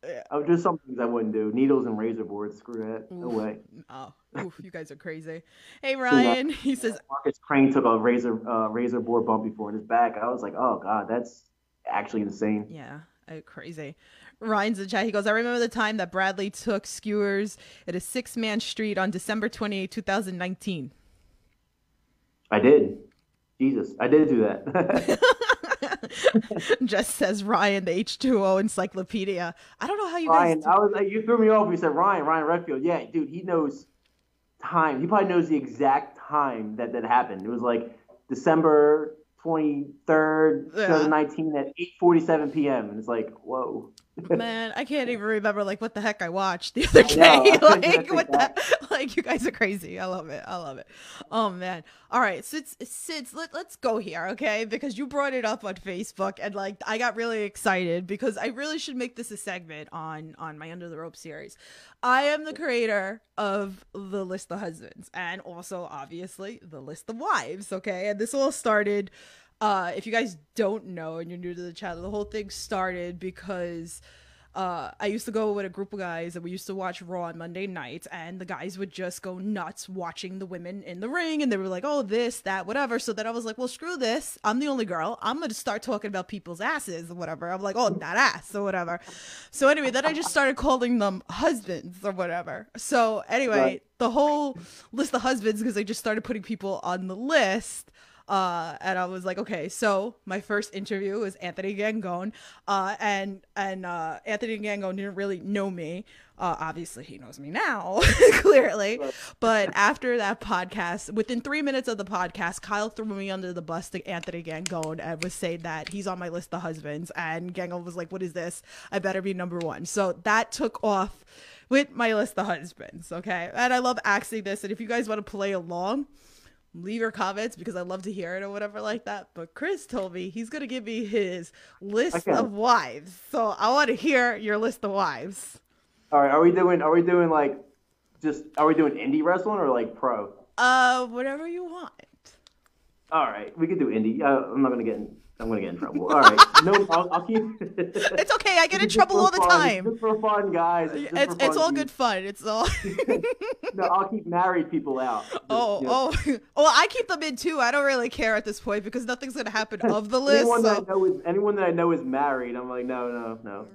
Yeah. Would do some things I wouldn't do. Needles and razor boards. Screw that. No Oof. way. Oh, oof, you guys are crazy. Hey Ryan, he says Marcus Crane took a razor uh, razor board bump before in his back. I was like, oh god, that's actually insane. Yeah, uh, crazy. Ryan's in chat. He goes, I remember the time that Bradley took skewers at a six man street on December 28, 2019. I did. Jesus, I did do that. Just says Ryan, the H2O encyclopedia. I don't know how you Ryan, guys. I was like, you threw me off. You said Ryan, Ryan Redfield. Yeah, dude, he knows time. He probably knows the exact time that that happened. It was like December twenty third, Yeah. two thousand nineteen, at eight forty seven p.m. And it's like, whoa. Man, I can't even remember like what the heck I watched the other day. Like what the like you guys are crazy. I love it. I love it. Oh man. All right, Sids, Sids, let, let's go here, okay? Because you brought it up on Facebook and like I got really excited because I really should make this a segment on on my Under the Rope series. I am the creator of the list of husbands and also obviously the list of wives, okay? And this all started uh if you guys don't know and you're new to the channel, the whole thing started because uh, I used to go with a group of guys and we used to watch Raw on Monday nights, and the guys would just go nuts watching the women in the ring, and they were like, "Oh, this, that, whatever." So then I was like, "Well, screw this. I'm the only girl. I'm gonna start talking about people's asses or whatever." I'm like, "Oh, that ass or whatever." So anyway, then I just started calling them husbands or whatever. So anyway, Right. the whole list of husbands because I just started putting people on the list uh and i was like okay so my first interview was anthony gangone uh and and uh anthony gangone didn't really know me. Uh obviously he knows me now clearly. But after that podcast within three minutes of the podcast kyle threw me under the bus to anthony gangone and was saying that he's on my list of husbands. And gangone was like what is this? I better be number one. So that took off with my list of husbands okay? And i love asking this. And if you guys want to play along leave your comments because I love to hear it or whatever like that. But Chris told me he's gonna give me his list Okay. of wives. So I want to hear your list of wives. All right, are we doing? Are we doing like, just are we doing indie wrestling or like pro? Uh, whatever you want. All right, we could do indie. Uh, I'm not gonna get. In, I'm gonna get in trouble. All right, no, I'll, I'll keep. It's okay. I get in trouble all the fun. time. Just for fun, guys. It's it's fun. all good fun. It's all. No, I'll keep married people out. Oh you know, oh. Well, I keep them in too. I don't really care at this point because nothing's gonna happen of the list. Anyone that I know is anyone that I know is married. I'm like, no, no, no.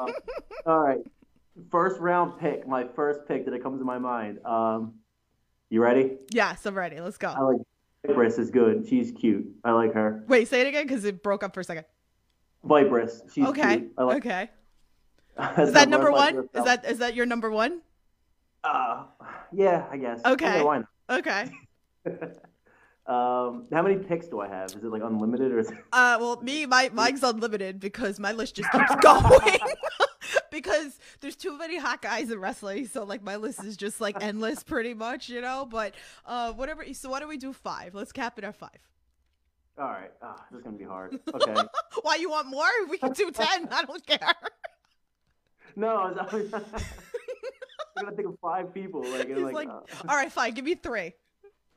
Um, all right, first round pick. My first pick that it comes to my mind. Um, you ready? yes, I'm ready. Let's I go. like Vibress is good. She's cute. I like her. Wait, say it again because it broke up for a second. Vibress. She's Okay. cute. I like. Okay. Is that number what I like one? Is that is that your number one? Uh, yeah, I guess. Okay. Yeah, why not? Okay. Um, how many picks do I have? Is it like unlimited or? Is it... Uh, well, me, my mine's unlimited because my list just keeps going. because there's too many hot guys in wrestling, so like my list is just like endless, pretty much, you know. But uh, whatever. So why don't we do five? Let's cap it at five. All right. Oh, this is gonna be hard. Okay. why you want more? We can do ten. I don't care. No, I was, I was I'm gonna think of five people. Like, He's like, like, uh, all right, fine. Give me three.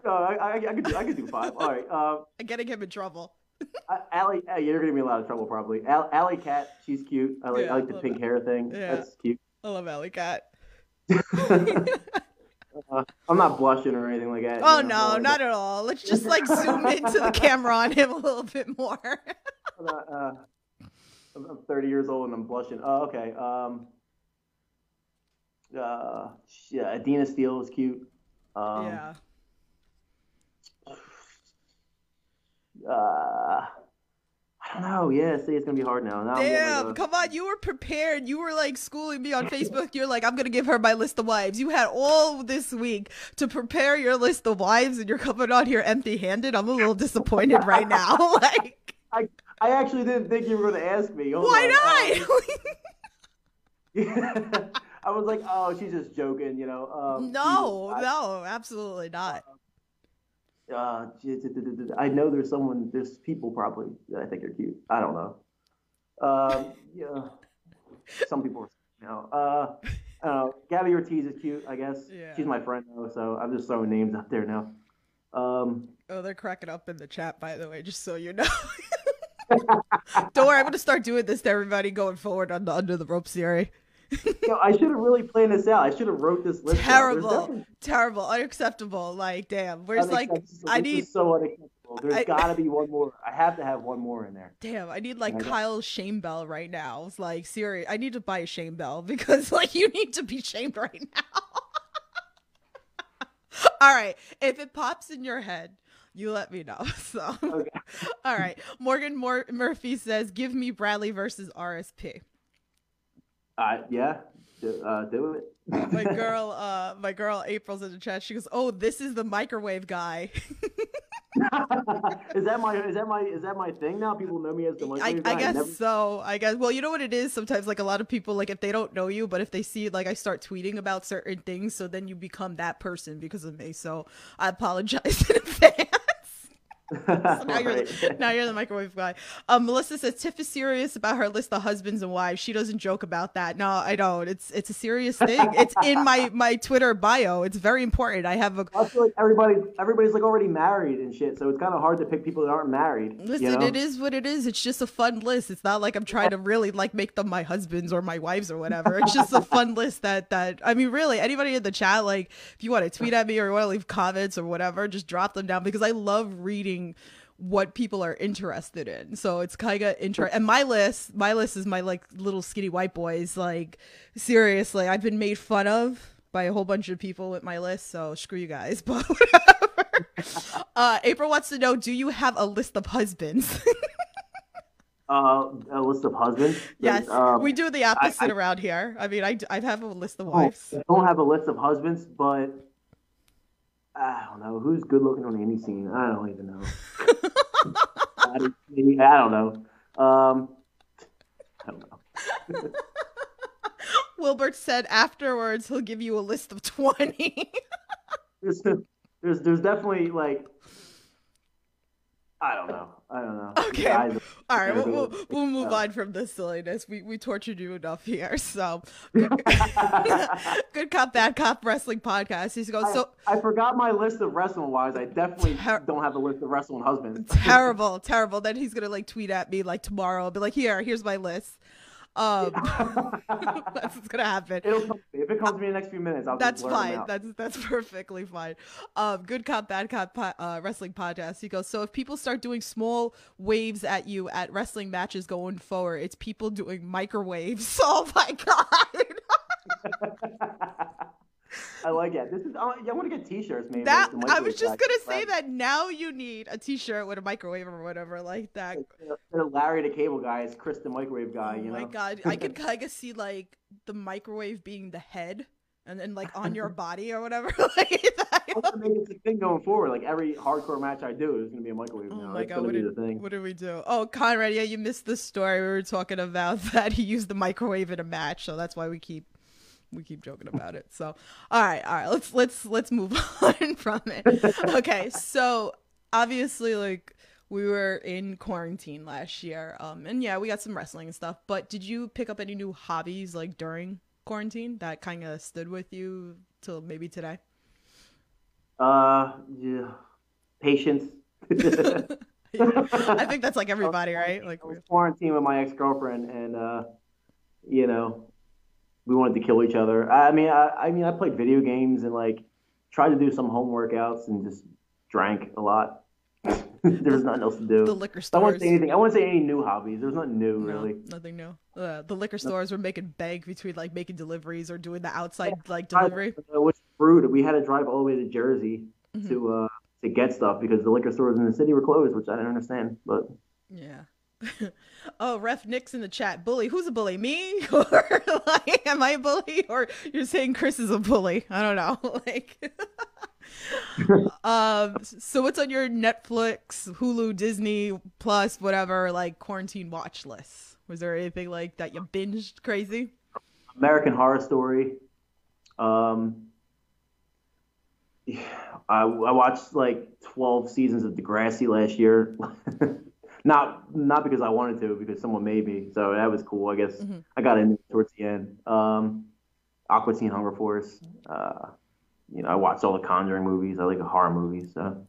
No, I, I, I could do, I could do five. All right. Um, I'm getting him in trouble. uh, Allie, uh, you're gonna be in a lot of trouble probably. Al- Allie Katch, she's cute. I like, Yeah, I like the pink it. hair thing. Yeah. That's cute. I love Allie Katch. Uh, I'm not blushing or anything like that. Oh you know, no, not at all. Let's just like zoom into the camera on him a little bit more. I'm not, uh, I'm I'm 30 years old and I'm blushing. Oh, okay. Um, uh, yeah, Adina Steele is cute. Um, yeah. Uh, I don't know. Yeah, see, it's gonna be hard now. now Damn, come on, you were prepared. You were like schooling me on Facebook. You're like, I'm gonna give her my list of wives. You had all this week to prepare your list of wives, and you're coming on here empty-handed. I'm a little disappointed right now. like, I, I actually didn't think you were gonna ask me. Hold why on. not? Um, I was like, oh, she's just joking, you know. Um, no, Jesus, no, absolutely not. I, uh, I know there's someone, there's people probably that I think are cute. I don't know. Um, yeah, some people, are, you know. Uh, I. Gabby Ortiz is cute, I guess. Yeah. She's my friend though, so I'm just throwing names out there now. Um, Oh, they're cracking up in the chat, by the way, just so you know. Don't worry, I'm gonna start doing this to everybody going forward on the Under the Rope series. You know, I should have really planned this out. I should have wrote this list. Terrible, terrible, unacceptable. Like, damn, where's like. I need, so unacceptable. There's I- got to be one more. I have to have one more in there. damn, I need like I. Kyle Shame Bell right now. It's like, serious, I need to buy a Shame Bell because like you need to be shamed right now. All right, if it pops in your head. You let me know. So, Okay. all right. Morgan Mor- Murphy says, "Give me Bradley versus RSP." Uh, yeah, do, uh, do it. my girl uh my girl april's in the chat she goes oh this is the microwave guy is that my is that my is that my thing now? People know me as the I, microwave I guy? guess never- so i guess well you know what it is sometimes like a lot of people like if they don't know you but if they see like i start tweeting about certain things so then you become that person because of me so i apologize in advance So now you're the, now you're the microwave guy. Um, Melissa says Tiff is serious about her list of husbands and wives. She doesn't joke about that. No, I don't. It's it's a serious thing. It's in my my Twitter bio. It's very important. I have a I feel like everybody everybody's like already married and shit, so it's kind of hard to pick people that aren't married. Listen, you know? it is what it is. It's just a fun list. It's not like I'm trying to really like make them my husbands or my wives or whatever. It's just a fun list that that I mean, really, anybody in the chat, like if you want to tweet at me or you want to leave comments or whatever, just drop them down because I love reading what people are interested in. So it's kind of interesting. And my list, my list is my like little skinny white boys. Like seriously, I've been made fun of by a whole bunch of people with my list. So screw you guys. But whatever. uh, April wants to know: Do you have a list of husbands? Uh, a list of husbands. yes, Um, we do the opposite I- around here. I mean, I, I have a list of wives. I don't have a list of husbands, but I don't know who's good looking on any scene. I don't even know. I don't- I don't know. Um, I don't know. Wilbert said afterwards he'll give you a list of twenty. There's, there's, there's definitely like, I don't know. I don't know. Okay. All right, we'll, we'll, we'll move on from this silliness. We we tortured you enough here. So, good, good cop, bad cop wrestling podcast. He goes so I forgot my list of wrestling wives. I definitely Ter- don't have a list of wrestling husbands. terrible, terrible. Then he's gonna like tweet at me like tomorrow. I'll be like, here, here's my list. Um, that's what's gonna happen. It'll come, if it comes to me in the next few minutes, I'll That's fine. That's that's perfectly fine. Um, good cop, bad cop uh, wrestling podcast. He goes. So if people start doing small waves at you at wrestling matches going forward, it's people doing microwaves. Oh my god. I like it. This is. Oh, I want to get T-shirts made. that I was just gonna say Right. that now you need a T-shirt with a microwave or whatever like that. Larry the cable guy, is Chris the microwave guy. oh You my god, I could kind of see like the microwave being the head, and then like on your body or whatever. like that. to make it a thing going forward. Like every hardcore match I do is gonna be a microwave Oh now. my It's god, what did, what did we do? Oh, Conrad, yeah, you missed the story. We were talking about that he used the microwave in a match, so that's why we keep we keep joking about it. So, all right, all right, let's let's let's move on from it. Okay, so obviously, like we were in quarantine last year, um, and yeah, we got some wrestling and stuff. But did you pick up any new hobbies like during quarantine that kind of stood with you till maybe today? Uh, yeah. Patience. I think that's like everybody, right? Like, I was quarantined with my ex girlfriend, and uh, you know, we wanted to kill each other. I mean, I, I mean, I played video games and like tried to do some home workouts and just drank a lot. There's nothing else to do. the liquor stores. I won't say anything. I won't say any new hobbies. There's nothing new, No, really. nothing new. Uh, the liquor stores were making bank between like making deliveries or doing the outside like delivery. Which rude. We had to drive all the way to Jersey Mhm. to uh to get stuff because the liquor stores in the city were closed, which I didn't understand. But Yeah. oh, Ref Nick's in the chat. Bully. Who's a bully? Me? Or like, am I a bully? Or you're saying Chris is a bully? I don't know. Like, um. So what's on your Netflix, Hulu, Disney Plus, whatever, like quarantine watch list? Was there anything like that you binged crazy? American Horror Story. Um, I, I watched like 12 seasons of Degrassi last year. Not not because I wanted to, because someone made me. So that was cool. I guess Mhm. I got in towards the end. Um, Aqua Teen Hunger Force. Uh, you know, I watched all the Conjuring movies. I like horror movies. So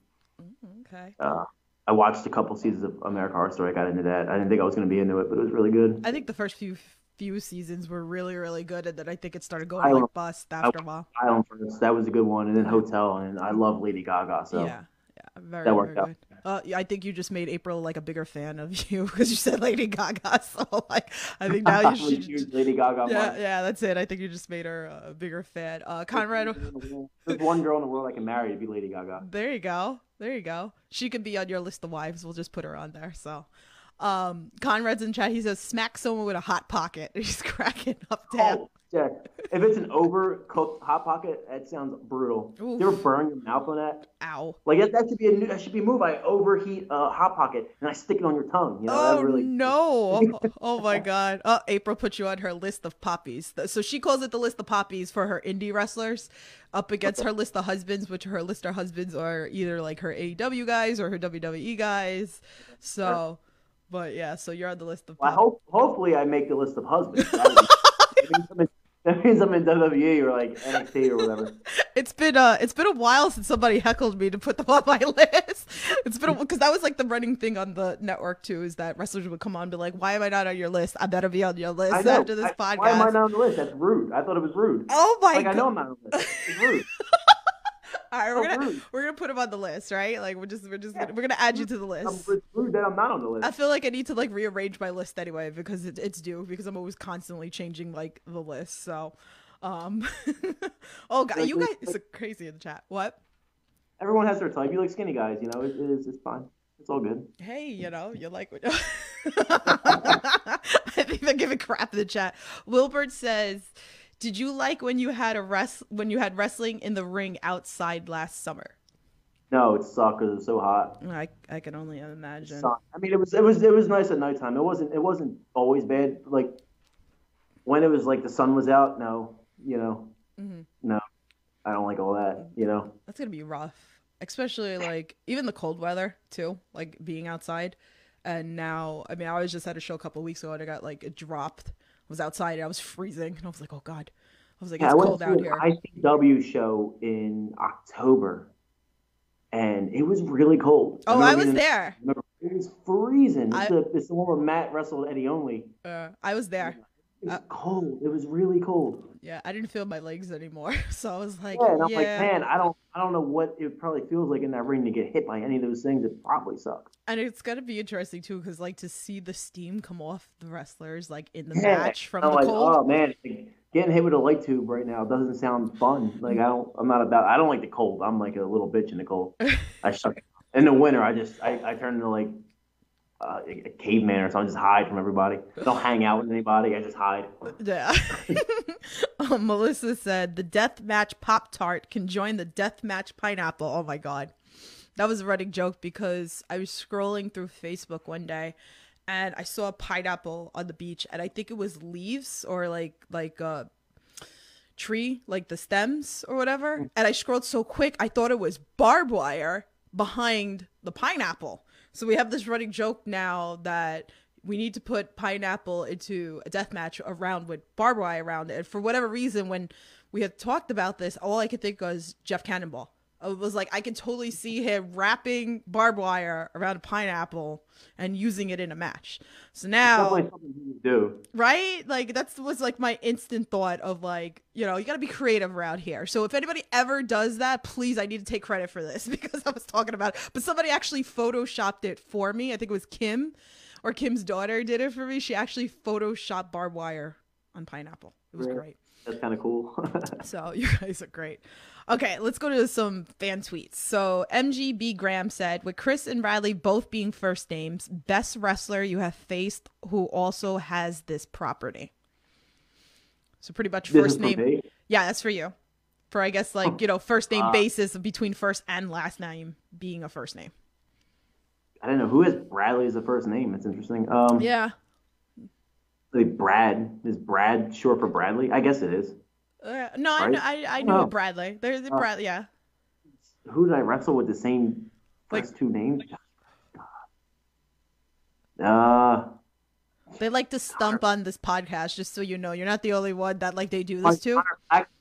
Okay. uh, I watched a couple seasons of American Horror Story. I got into that. I didn't think I was going to be into it, but it was really good. I think the first few few seasons were really really good, and then I think it started going I like bust after a while. Island first. That was a good one, and then Hotel, and I love Lady Gaga. So yeah, yeah, very, that worked very out. good. Uh, I think you just made April like a bigger fan of you because you said Lady Gaga. So like, I think now you should. Huge Lady Gaga. yeah, fan. yeah, that's it. I think you just made her a bigger fan. Uh, Conrad, There's one girl in the world I can marry to be Lady Gaga. there you go, there you go. She could be on your list of wives. We'll just put her on there. So, um, Conrad's in chat. He says, "Smack someone with a hot pocket." He's cracking up. Damn. Oh, yeah. If it's an overcooked hot pocket, that sounds brutal. Oof. You ever burn your mouth on that? Ow. Like that, that should be a new, that should be a move. I overheat a hot pocket and I stick it on your tongue. You know, Oh really. no! Oh, my god! Oh, April put you on her list of poppies. So she calls it the list of poppies for her indie wrestlers, up against her list of husbands, which her list of husbands are either like her AEW guys or her WWE guys. So, but yeah, so you're on the list of. I hope, hopefully, I make the list of husbands. That, means I'm in- that means I'm in WWE or like NXT or whatever. it's been uh, it's been a while since somebody heckled me to put them on my list. It's been because that was like the running thing on the network too, is that wrestlers would come on and be like, "Why am I not on your list? I better be on your list after this I- podcast." Why am I not on the list? That's rude. I thought it was rude. Oh my like god! I know I'm not on the list. It's rude. All right, we're so gonna rude. we're gonna put him on the list, right? Like we're just we're just gonna, we're gonna add you to the list. I'm, rude that I'm not on the list. I feel like I need to like rearrange my list anyway because it, it's due because I'm always constantly changing like the list. So, um, oh god, Like, you guys like- it's crazy in the chat. What? Everyone has their type. You like skinny guys, you know. It, it is. It's fine. It's all good. Hey, you know you like what? I think they're giving crap in the chat. Wilbert says. Did you like when you had a rest when you had wrestling in the ring outside last summer? No, it sucked because it was so hot. I I can only imagine. I mean, it was it was it was nice at nighttime. It wasn't it wasn't always bad. Like when it was like the sun was out. No, you know, Mhm. no, I don't like all that. You know, That's gonna be rough, especially like even the cold weather too, like being outside. And now, I mean, I was just at a show a couple weeks ago and I got like dropped. I was outside and I was freezing, and I was like, oh god, I was like, it's I went cold to out here. ICW show in October, and it was really cold. oh, remember I was there. It was freezing. It's, I- the, it's the one where Matt wrestled Eddie Only. Uh, I was there. It was Uh, cold. It was really cold. Yeah, I didn't feel my legs anymore, so I was like, Yeah, and I'm like, yeah. man, I don't, I don't know what it probably feels like in that ring to get hit by any of those things. It probably sucks. And it's gonna be interesting too, because like to see the steam come off the wrestlers like in the Yeah, match from I'm the like, cold. oh man, getting hit with a light tube right now doesn't sound fun. Like I don't, I'm not about. I don't like the cold. I'm like a little bitch in the cold. I shut. In the winter, I just, I, I turn into like uh, a caveman or something. Just hide from everybody. Don't hang out with anybody. I just hide. Yeah. um, Melissa said the death match Pop Tart can join the death match pineapple. Oh my god. That was a running joke because I was scrolling through Facebook one day and I saw a pineapple on the beach and I think it was leaves or like like uh tree, like the stems or whatever. And I scrolled so quick I thought it was barbed wire behind the pineapple. So we have this running joke now that we need to put pineapple into a death match around with barbed wire around it. And for whatever reason, when we had talked about this, all I could think was Jeff Cannonball. It was like I could totally see him wrapping barbed wire around a pineapple and using it in a match. So now, Definitely something you would do. right? Like that's was like my instant thought of like, you know, you got to be creative around here. So if anybody ever does that, please, I need to take credit for this because I was talking about it. But somebody actually photoshopped it for me. I think it was Kim or Kim's daughter did it for me. She actually photoshopped barbed wire on pineapple. It was great. That's kind of cool. So you guys are great. Okay, let's go to some fan tweets. So MGB Graham said, with Chris and Bradley both being first names, best wrestler you have faced who also has this property. So pretty much This first name. me? Yeah, that's for you. For I guess like you know first name Uh, basis between first and last name being a first name. I don't know who is Bradley as the first name. It's interesting. Um, Yeah. Like Brad is Brad short for Bradley? I guess it is. Uh, no, I, Right? kn- I I knew Oh. Bradley. There's the Oh. Bradley. Yeah. Who did I wrestle with the same Like- two names? Uh, They like to stump on this podcast, just so you know. You're not the only one that like they do this to.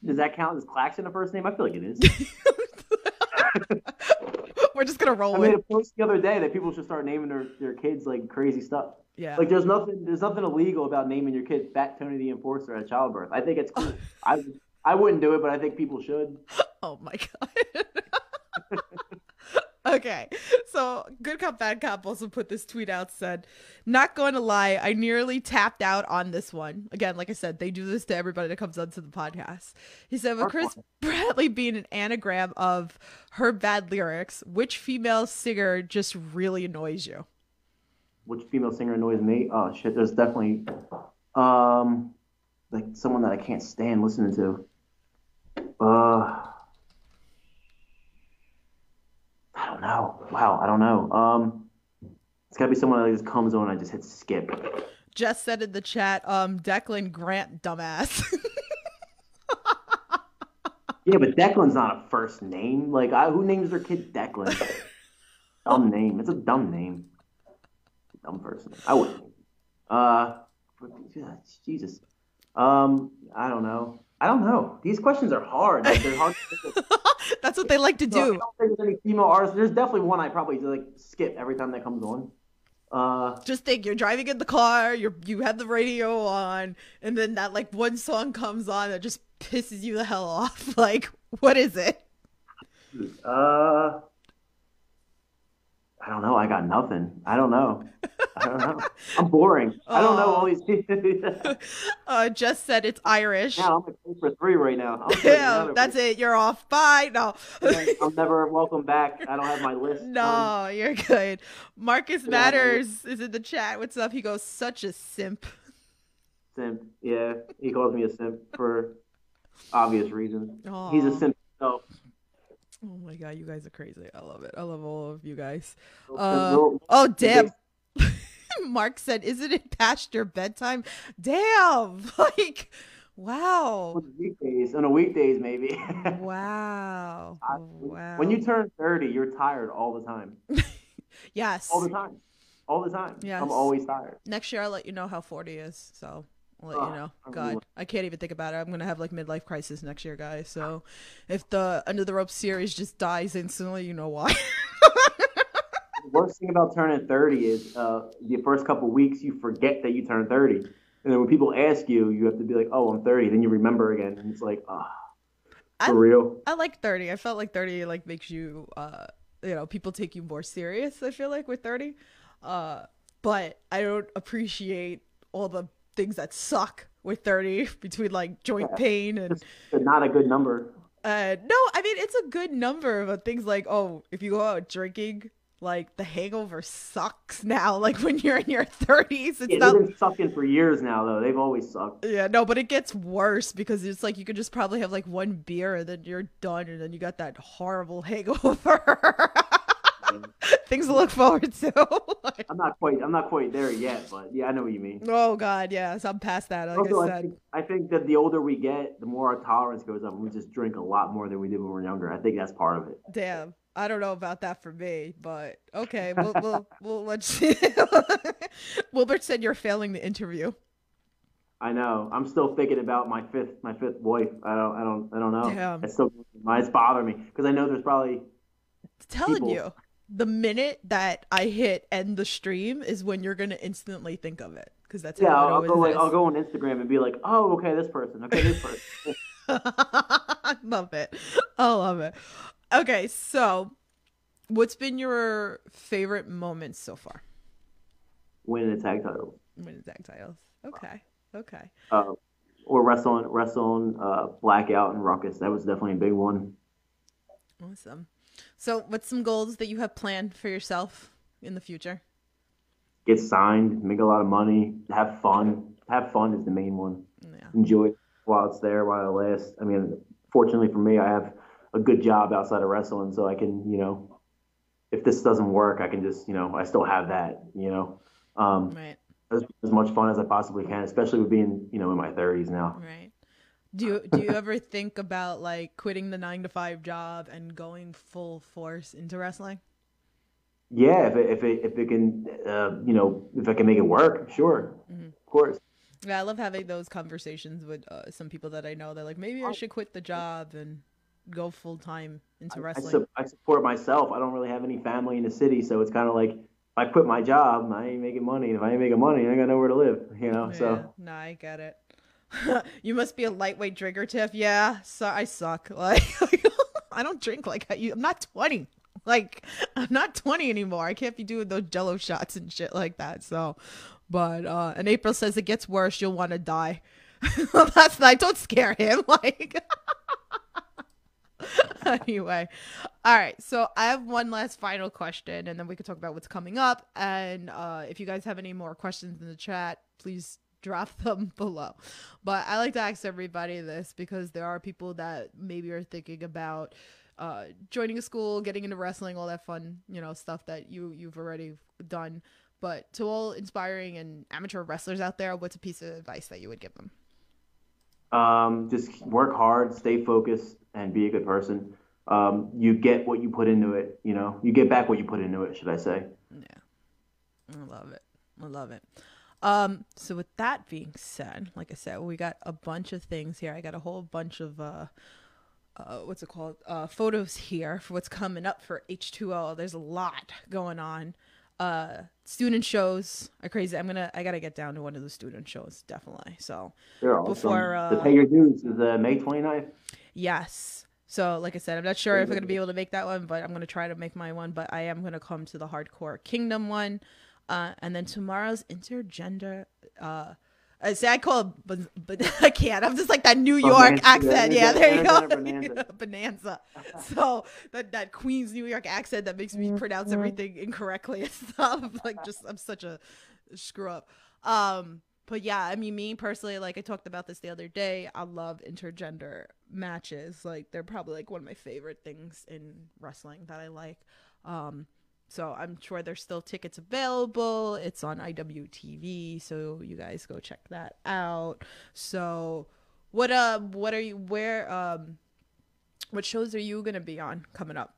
Does that count as Claxton a first name? I feel like it is. We're just gonna roll I made a post the other day that people should start naming their, their kids like crazy stuff. Yeah. Like there's nothing there's nothing illegal about naming your kid Fat Tony the Enforcer at childbirth. I think it's cool. I I wouldn't do it, but I think people should. Oh my god. okay, so good cop bad cop also put this tweet out said, "Not going to lie, I nearly tapped out on this one. Again, like I said, they do this to everybody that comes onto the podcast." He said, "With Chris. Bradley being an anagram of her bad lyrics, which female singer just really annoys you?" Which female singer annoys me? Oh shit, there's definitely um like someone that I can't stand listening to. Uh I don't know. Wow, I don't know. Um it's gotta be someone that just comes on and I just hit skip. Jess said in the chat, um, Declan Grant, dumbass. Yeah, but Declan's not a first name. Like, I, who names their kid Declan? dumb name. It's a dumb name. Dumb person. I wouldn't. Uh, Jesus. Um, I don't know. I don't know. These questions are hard. Like, they're hard. To think of. That's what they like to So, I do. don't think there's any female artists. There's definitely one I probably like skip every time that comes on. Uh, just think you're driving in the car you're you have the radio on and then that like one song comes on that just pisses you the hell off like what is it uh, I don't know. I got nothing. I don't know. I don't know. I'm boring. I don't know all these. uh just said it's irish now I'm like for three right now. Yeah that's it you're off bye no I'm never welcome back. I don't have my list. Um, no you're good marcus Yeah, matters is in the chat what's up he goes such a simp simp. Yeah, he calls me a simp for obvious reasons. He's a simp. So, oh my god you guys are crazy i love it i love all of you guys Uh, oh damn Mark said, "Isn't it past your bedtime?" Damn, like, wow, on the weekdays, on the weekdays maybe. wow, I- wow. When you turn 30, you're tired all the time. yes, All the time. All the time. Yes. I'm always tired. next year I'll let you know how forty is. So Oh, you know. God, I can't even think about it. I'm gonna have like midlife crisis next year, guys. So if the Under the Rope series just dies instantly, you know why. The worst thing about turning 30 is uh, the first couple weeks you forget that you turned 30. And then when people ask you, you have to be like, oh, I'm 30. Then you remember again. And it's like, ah, I- for real. I like 30. I felt like 30 like makes you uh you know, people take you more serious, I feel like with 30. Uh but I don't appreciate all the things that suck with 30 between like joint Yeah. pain and It's not a good number. uh no, I mean it's a good number but things like oh, if you go out drinking Like the hangover sucks now. Like when you're in your 30s, it's Yeah, not. been sucking for years now, though. They've always sucked. Yeah, no, but it gets worse because it's like you could just probably have like one beer and then you're done, and then you got that horrible hangover. Um, Things to look forward to. I'm not quite. I'm not quite there yet, but yeah, I know what you mean. oh God, yes, I'm past that. Like also, I I think, I think that the older we get, the more our tolerance goes up, and we just drink a lot more than we did when we were younger. I think that's part of it. damn. I don't know about that for me, but okay, we'll we'll, we'll let's see. Wilbert said you're failing the interview. I know. I'm still thinking about my fifth, my fifth wife. I don't, I don't, I don't know. Damn. It's still, it's bothering me because I know there's probably. telling people- you the minute that I hit end the stream is when you're gonna instantly think of it because that's Yeah, how I'll, it I'll always go. Like, is. I'll go on Instagram and be like, oh, okay, this person. Okay, this person. I love it. I love it. Okay, so what's been your favorite moments so far? Winning a tag title. Winning tag titles. Okay. Okay. Uh, or wrestling, wrestling, uh, blackout and ruckus. That was definitely a big one. Awesome. So what's some goals that you have planned for yourself in the future? Get signed, make a lot of money, have fun. Have fun is the main one. Yeah. enjoy it while it's there, while it lasts. I mean, fortunately for me, I have a good job outside of wrestling, so I can, you know, if this doesn't work, I can just, you know, I still have that, you know, um, Right. as, as much fun as I possibly can, especially with being, you know, in my 30s now. Right. Do you do you ever think about like quitting the nine to five job and going full force into wrestling? Yeah, if it, if it, if it can, uh, you know, if I can make it work, sure, Mhm. of course. Yeah, I love having those conversations with uh, some people that I know. They're like, maybe I should quit the job and go full time into I, wrestling. su- I support myself. I don't really have any family in the city, so it's kind of like if I quit my job, I ain't making money. If I ain't making money, I ain't got nowhere to live, you know. Yeah, So no, I get it. you must be a lightweight drinker, Tiff. Yeah, so I suck. Like, I don't drink like I. I'm not 20. Like, I'm not 20 anymore. I can't be doing those Jello shots and shit like that. So, but uh, and April says it gets worse. You'll want to die. That's not. Don't scare him. Like. anyway, all right. So I have one last final question, and then we can talk about what's coming up. And uh, if you guys have any more questions in the chat, please drop them below. But I like to ask everybody this because there are people that maybe are thinking about uh, joining a school, getting into wrestling, all that fun, you know, stuff that you you've already done. But to all inspiring and amateur wrestlers out there, what's a piece of advice that you would give them? Um, just work hard, stay focused, and be a good person. Um, you get what you put into it. You know, you get back what you put into it. Should I say? Yeah. I love it. I love it. Um, so with that being said, like I said, we got a bunch of things here. I got a whole bunch of uh uh what's it called? Uh photos here for what's coming up for H2O. There's a lot going on. Uh student shows are crazy. I'm gonna I gotta get down to one of the student shows, definitely. So They're awesome. Before, uh, the pay your dues is uh, May 29th. Yes. So, like I said, I'm not sure if I'm going to be able to make that one, but I'm going to try to make my one. But I am going to come to the Hardcore Kingdom one. Uh, and then tomorrow's intergender. Uh, I say I call it, but, but I can't. I'm just like that New York Bonanza, accent. Yeah, there you go. bonanza. Bonanza. So that that Queens New York accent that makes me pronounce everything incorrectly and stuff. Like just I'm such a screw up. Um, but yeah, I mean, me personally, like I talked about this the other day, I love intergender matches. Like they're probably like one of my favorite things in wrestling that I like. Um, so I'm sure there's still tickets available. It's on IWTV, so you guys go check that out. So, what uh, what are you? Where um, what shows are you gonna be on coming up?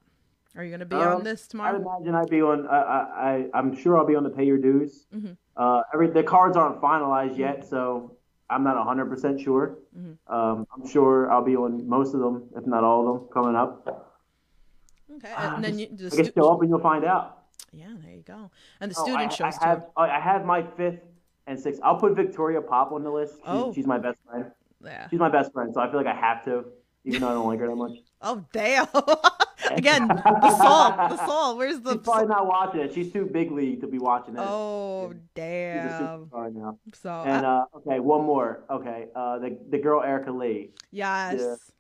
Are you gonna be on this tomorrow? I'd imagine I'd be on. I, I, I I'm sure I'll be on the pay your dues. Mhm. Uh, every the cards aren't finalized yet, so I'm not 100 percent sure. Mhm. Um, I'm sure I'll be on most of them, if not all of them, coming up. Okay, and then you the I guess stu- show up and you'll find out. yeah, there you go. And the Oh, student I, shows I have too. I have my fifth and sixth. I'll put Victoria Pop on the list. She's, Oh. she's my best friend. Yeah. She's my best friend, so I feel like I have to, even though I don't like her that much. Oh damn! Again, the salt, the salt. Where's the? She's probably not watching it. She's too big league to be watching it. Oh damn! So And uh, uh, okay, one more. Okay, uh, the the girl Erica Lee. yes,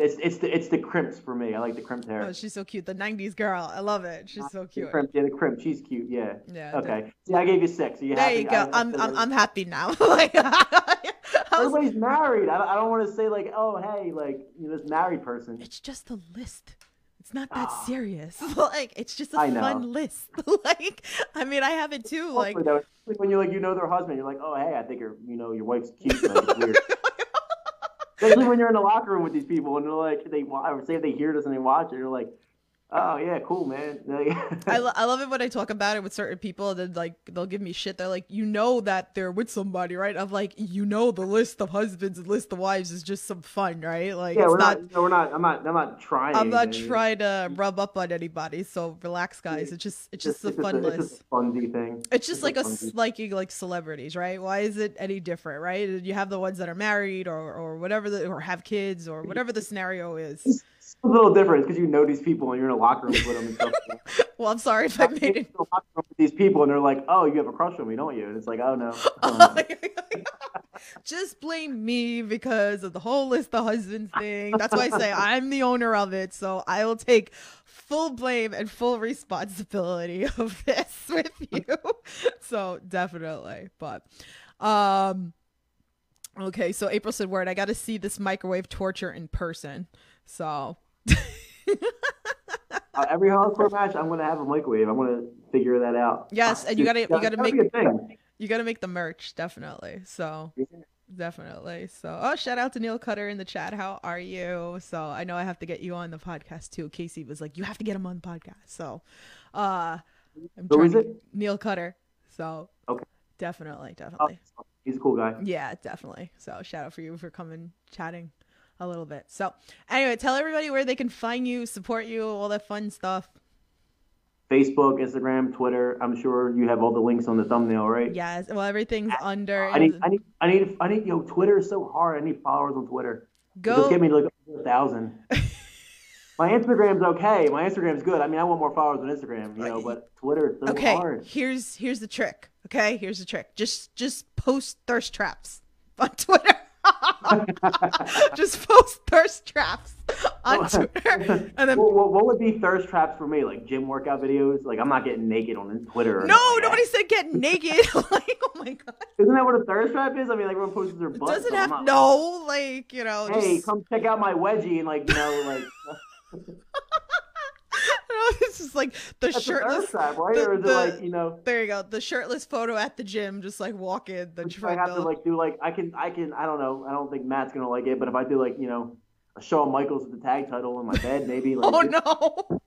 It's it's the it's the crimps for me. I like the crimped hair. Oh, she's so cute. The '90s girl. I love it. She's so cute. The crimp, yeah, the crimp. She's cute. Yeah. Yeah. Okay. See, I gave you six. Are you There happy? you go. I- I'm I'm I'm happy now. like, Everybody's married. I don't, I don't want to say like, oh, hey, like you know, this married person. it's just a list. It's not that Ah. serious. like it's just a fun list. like I mean, I have it too. Like though, when you like you know their husband, you're like, oh, hey, I think your you know your wife's cute. Like, weird. Especially when you're in the locker room with these people and they're like, they wa- would say if they hear this and they watch it, they're like, oh yeah, cool, man. I, lo- I love it when I talk about it with certain people. And then like they'll give me shit. They're like, you know that they're with somebody, right? I'm like, you know, the list of husbands and list of wives is just some fun, right? Like yeah, it's we're not. not, no, we're not. I'm not. I'm not trying. I'm not anything. trying to rub up on anybody, so relax, guys. It's just it's just a it's fun It's list. just a fundy thing. It's just like a fundy- you like celebrities, right? Why is it any different, right? You have the ones that are married or or whatever, the, or have kids or whatever the scenario is. It's a little different because you know these people and you're in a locker room with them and stuff. Well, I'm sorry if I made it. a locker room with these people and they're like, oh, you have a crush on me, don't you? And it's like, oh no. just blame me because of the whole list of husbands thing. That's why I say I'm the owner of it, so I will take full blame and full responsibility of this with you. so definitely, but um. Okay, so April said, "Word, I got to see this microwave torture in person." So, Uh, every hardcore match, I'm gonna have a microwave. I'm gonna figure that out. Yes, and you gotta- you gotta make- you got to make the merch, definitely. So, definitely. So, oh, shout out to Neil Cutter in the chat. How are you? So, I know I have to get you on the podcast too. Casey was like, "You have to get him on the podcast." So, uh, I'm Who trying to- it? Neil Cutter. So, Okay. definitely, Oh, definitely. he's a cool guy. Yeah, definitely. So shout out for you for coming chatting a little bit. So anyway, tell everybody where they can find you, support you, all that fun stuff. Facebook, Instagram, Twitter. I'm sure you have all the links on the thumbnail, right? Yes, well everything's under. I need, I need, I need, I need. Yo, Twitter is so hard. I need followers on Twitter. Go. Just get me like a thousand. My Instagram's okay. My Instagram's good. I mean, I want more followers on Instagram, you know, but Twitter is so okay, hard. here's here's the trick. Okay, here's the trick. Just just post thirst traps on Twitter. just post thirst traps on Twitter, and then what, what, what would be thirst traps for me? Like gym workout videos? Like I'm not getting naked on Twitter. Or no, nobody said get naked. like, oh my god, Isn't that what a thirst trap is? I mean, like everyone posts their butt. doesn't so have not- no like you know. Hey, just, come check out my wedgie and like you know like this is like the that's shirtless. trap, right? the- or is it the- like you know? There you go. The shirtless photo at the gym, just like walking the if I have to like do like I can I can I don't know I don't think Matt's gonna like it, but if I do like you know a Shawn Michaels with the tag title in my bed, maybe. Like, oh no,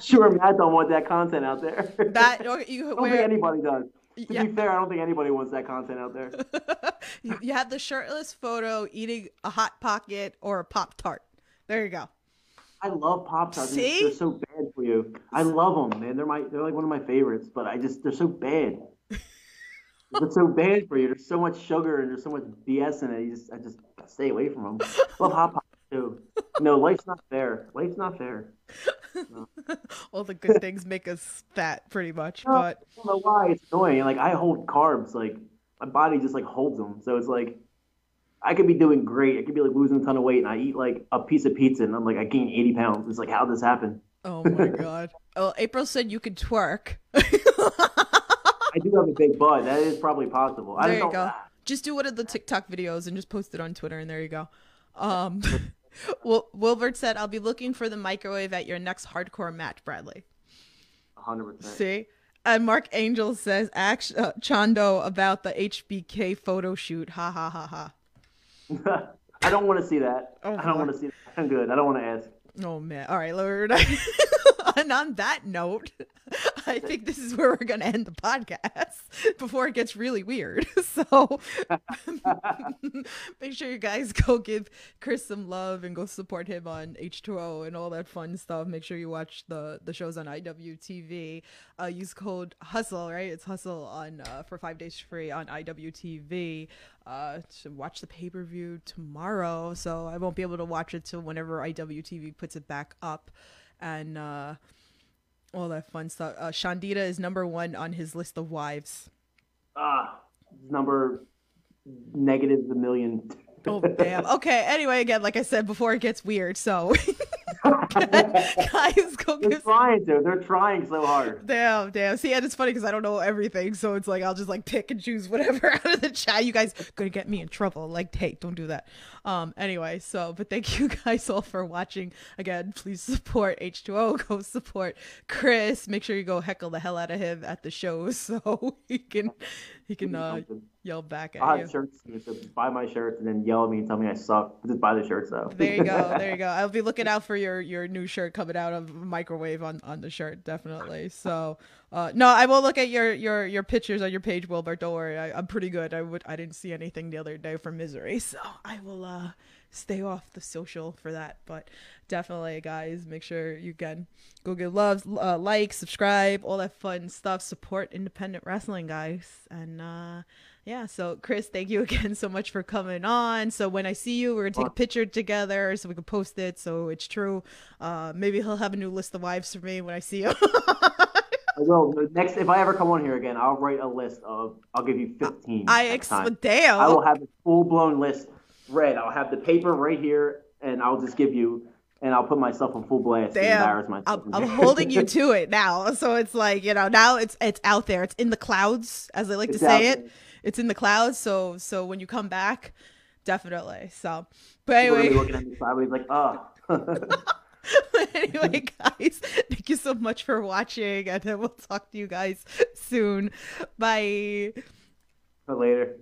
Sure, Matt don't want that content out there. that oh, you I don't think anybody does. To yeah, be fair, I don't think anybody wants that content out there. you, you have the shirtless photo eating a hot pocket or a pop tart. There you go. I love Pop Tarts. They're- so bad for you. I love them, man. They're my they're like one of my favorites, but I just they're so bad. they're so bad for you. There's so much sugar and there's so much BS in it. You just I just stay away from them. love Hot Pockets too. No, life's not fair. Life's not fair. All the good things make us fat, pretty much. No, But I don't know why it's annoying. Like I hold carbs, like my body just like holds them. So it's like I could be doing great. I could be like losing a ton of weight, and I eat like a piece of pizza, and I'm like I gain 80 pounds. It's like how did this happen? oh my god. Well, April said you could twerk. I do have a big butt. That is probably possible. I There just you don't, go. Just do one of the TikTok videos and just post it on Twitter, and there you go. Um, Wil- Wilbert said, "I'll be looking for the microwave at your next hardcore match, Bradley." 100%. See, and Mark Angel says, "Act uh, Chando about the HBK photo shoot." Ha ha ha ha. I don't want to see that. Oh, I don't want to see that. I'm good. I don't want to ask. Oh man! All right, Lord. and on that note, I think this is where we're gonna end the podcast before it gets really weird. So make sure you guys go give Chris some love and go support him on H2O and all that fun stuff. Make sure you watch the the shows on IWTV. Uh, use code Hustle, right? It's Hustle on uh, for five days free on IWTV. Uh, to watch the pay per view tomorrow, so I won't be able to watch it till whenever IWTV puts it back up, and uh, all that fun stuff. Uh, Shandita is number one on his list of wives. Ah, number negative the million. Oh damn. Okay. Anyway, again, like I said before, it gets weird. So, guys, go They're give. trying to. They're trying so hard. Damn, damn. See, and it's funny because I don't know everything, so it's like I'll just like pick and choose whatever out of the chat. You guys gonna get me in trouble. Like, hey, don't do that. Um. Anyway, so but thank you guys all for watching. Again, please support H2O. Go support Chris. Make sure you go heckle the hell out of him at the shows so he can he can uh, yell back at I'll you. shirts. Buy my shirts and then yell at me and tell me I suck. Just buy the shirts though. There you go. There you go. I'll be looking out for your your new shirt coming out of microwave on on the shirt definitely. So, uh, no, I will look at your your your pictures on your page, Wilbert. Don't worry, I, I'm pretty good. I would I didn't see anything the other day from Misery, so I will uh stay off the social for that. But definitely, guys, make sure you can go give loves, uh, like, subscribe, all that fun stuff. Support independent wrestling, guys, and uh yeah, so Chris, thank you again so much for coming on. So when I see you, we're gonna take a picture together so we can post it so it's true. Uh maybe he'll have a new list of wives for me when I see him. I will. Next, if I ever come on here again, I'll write a list of. I'll give you fifteen. I next ex damn. I will have a full blown list read. I'll have the paper right here, and I'll just give you, and I'll put myself on full blast to Damn. embarrass myself. I'm, I'm holding you to it now. So it's like, you know, now it's it's out there. It's in the clouds, as I like It's to say it. there. It's in the clouds. So so when you come back, definitely. So but People are gonna be anyway, looking at me sideways like, oh. anyway, guys, thank you so much for watching, and then we'll talk to you guys soon. Bye. Later.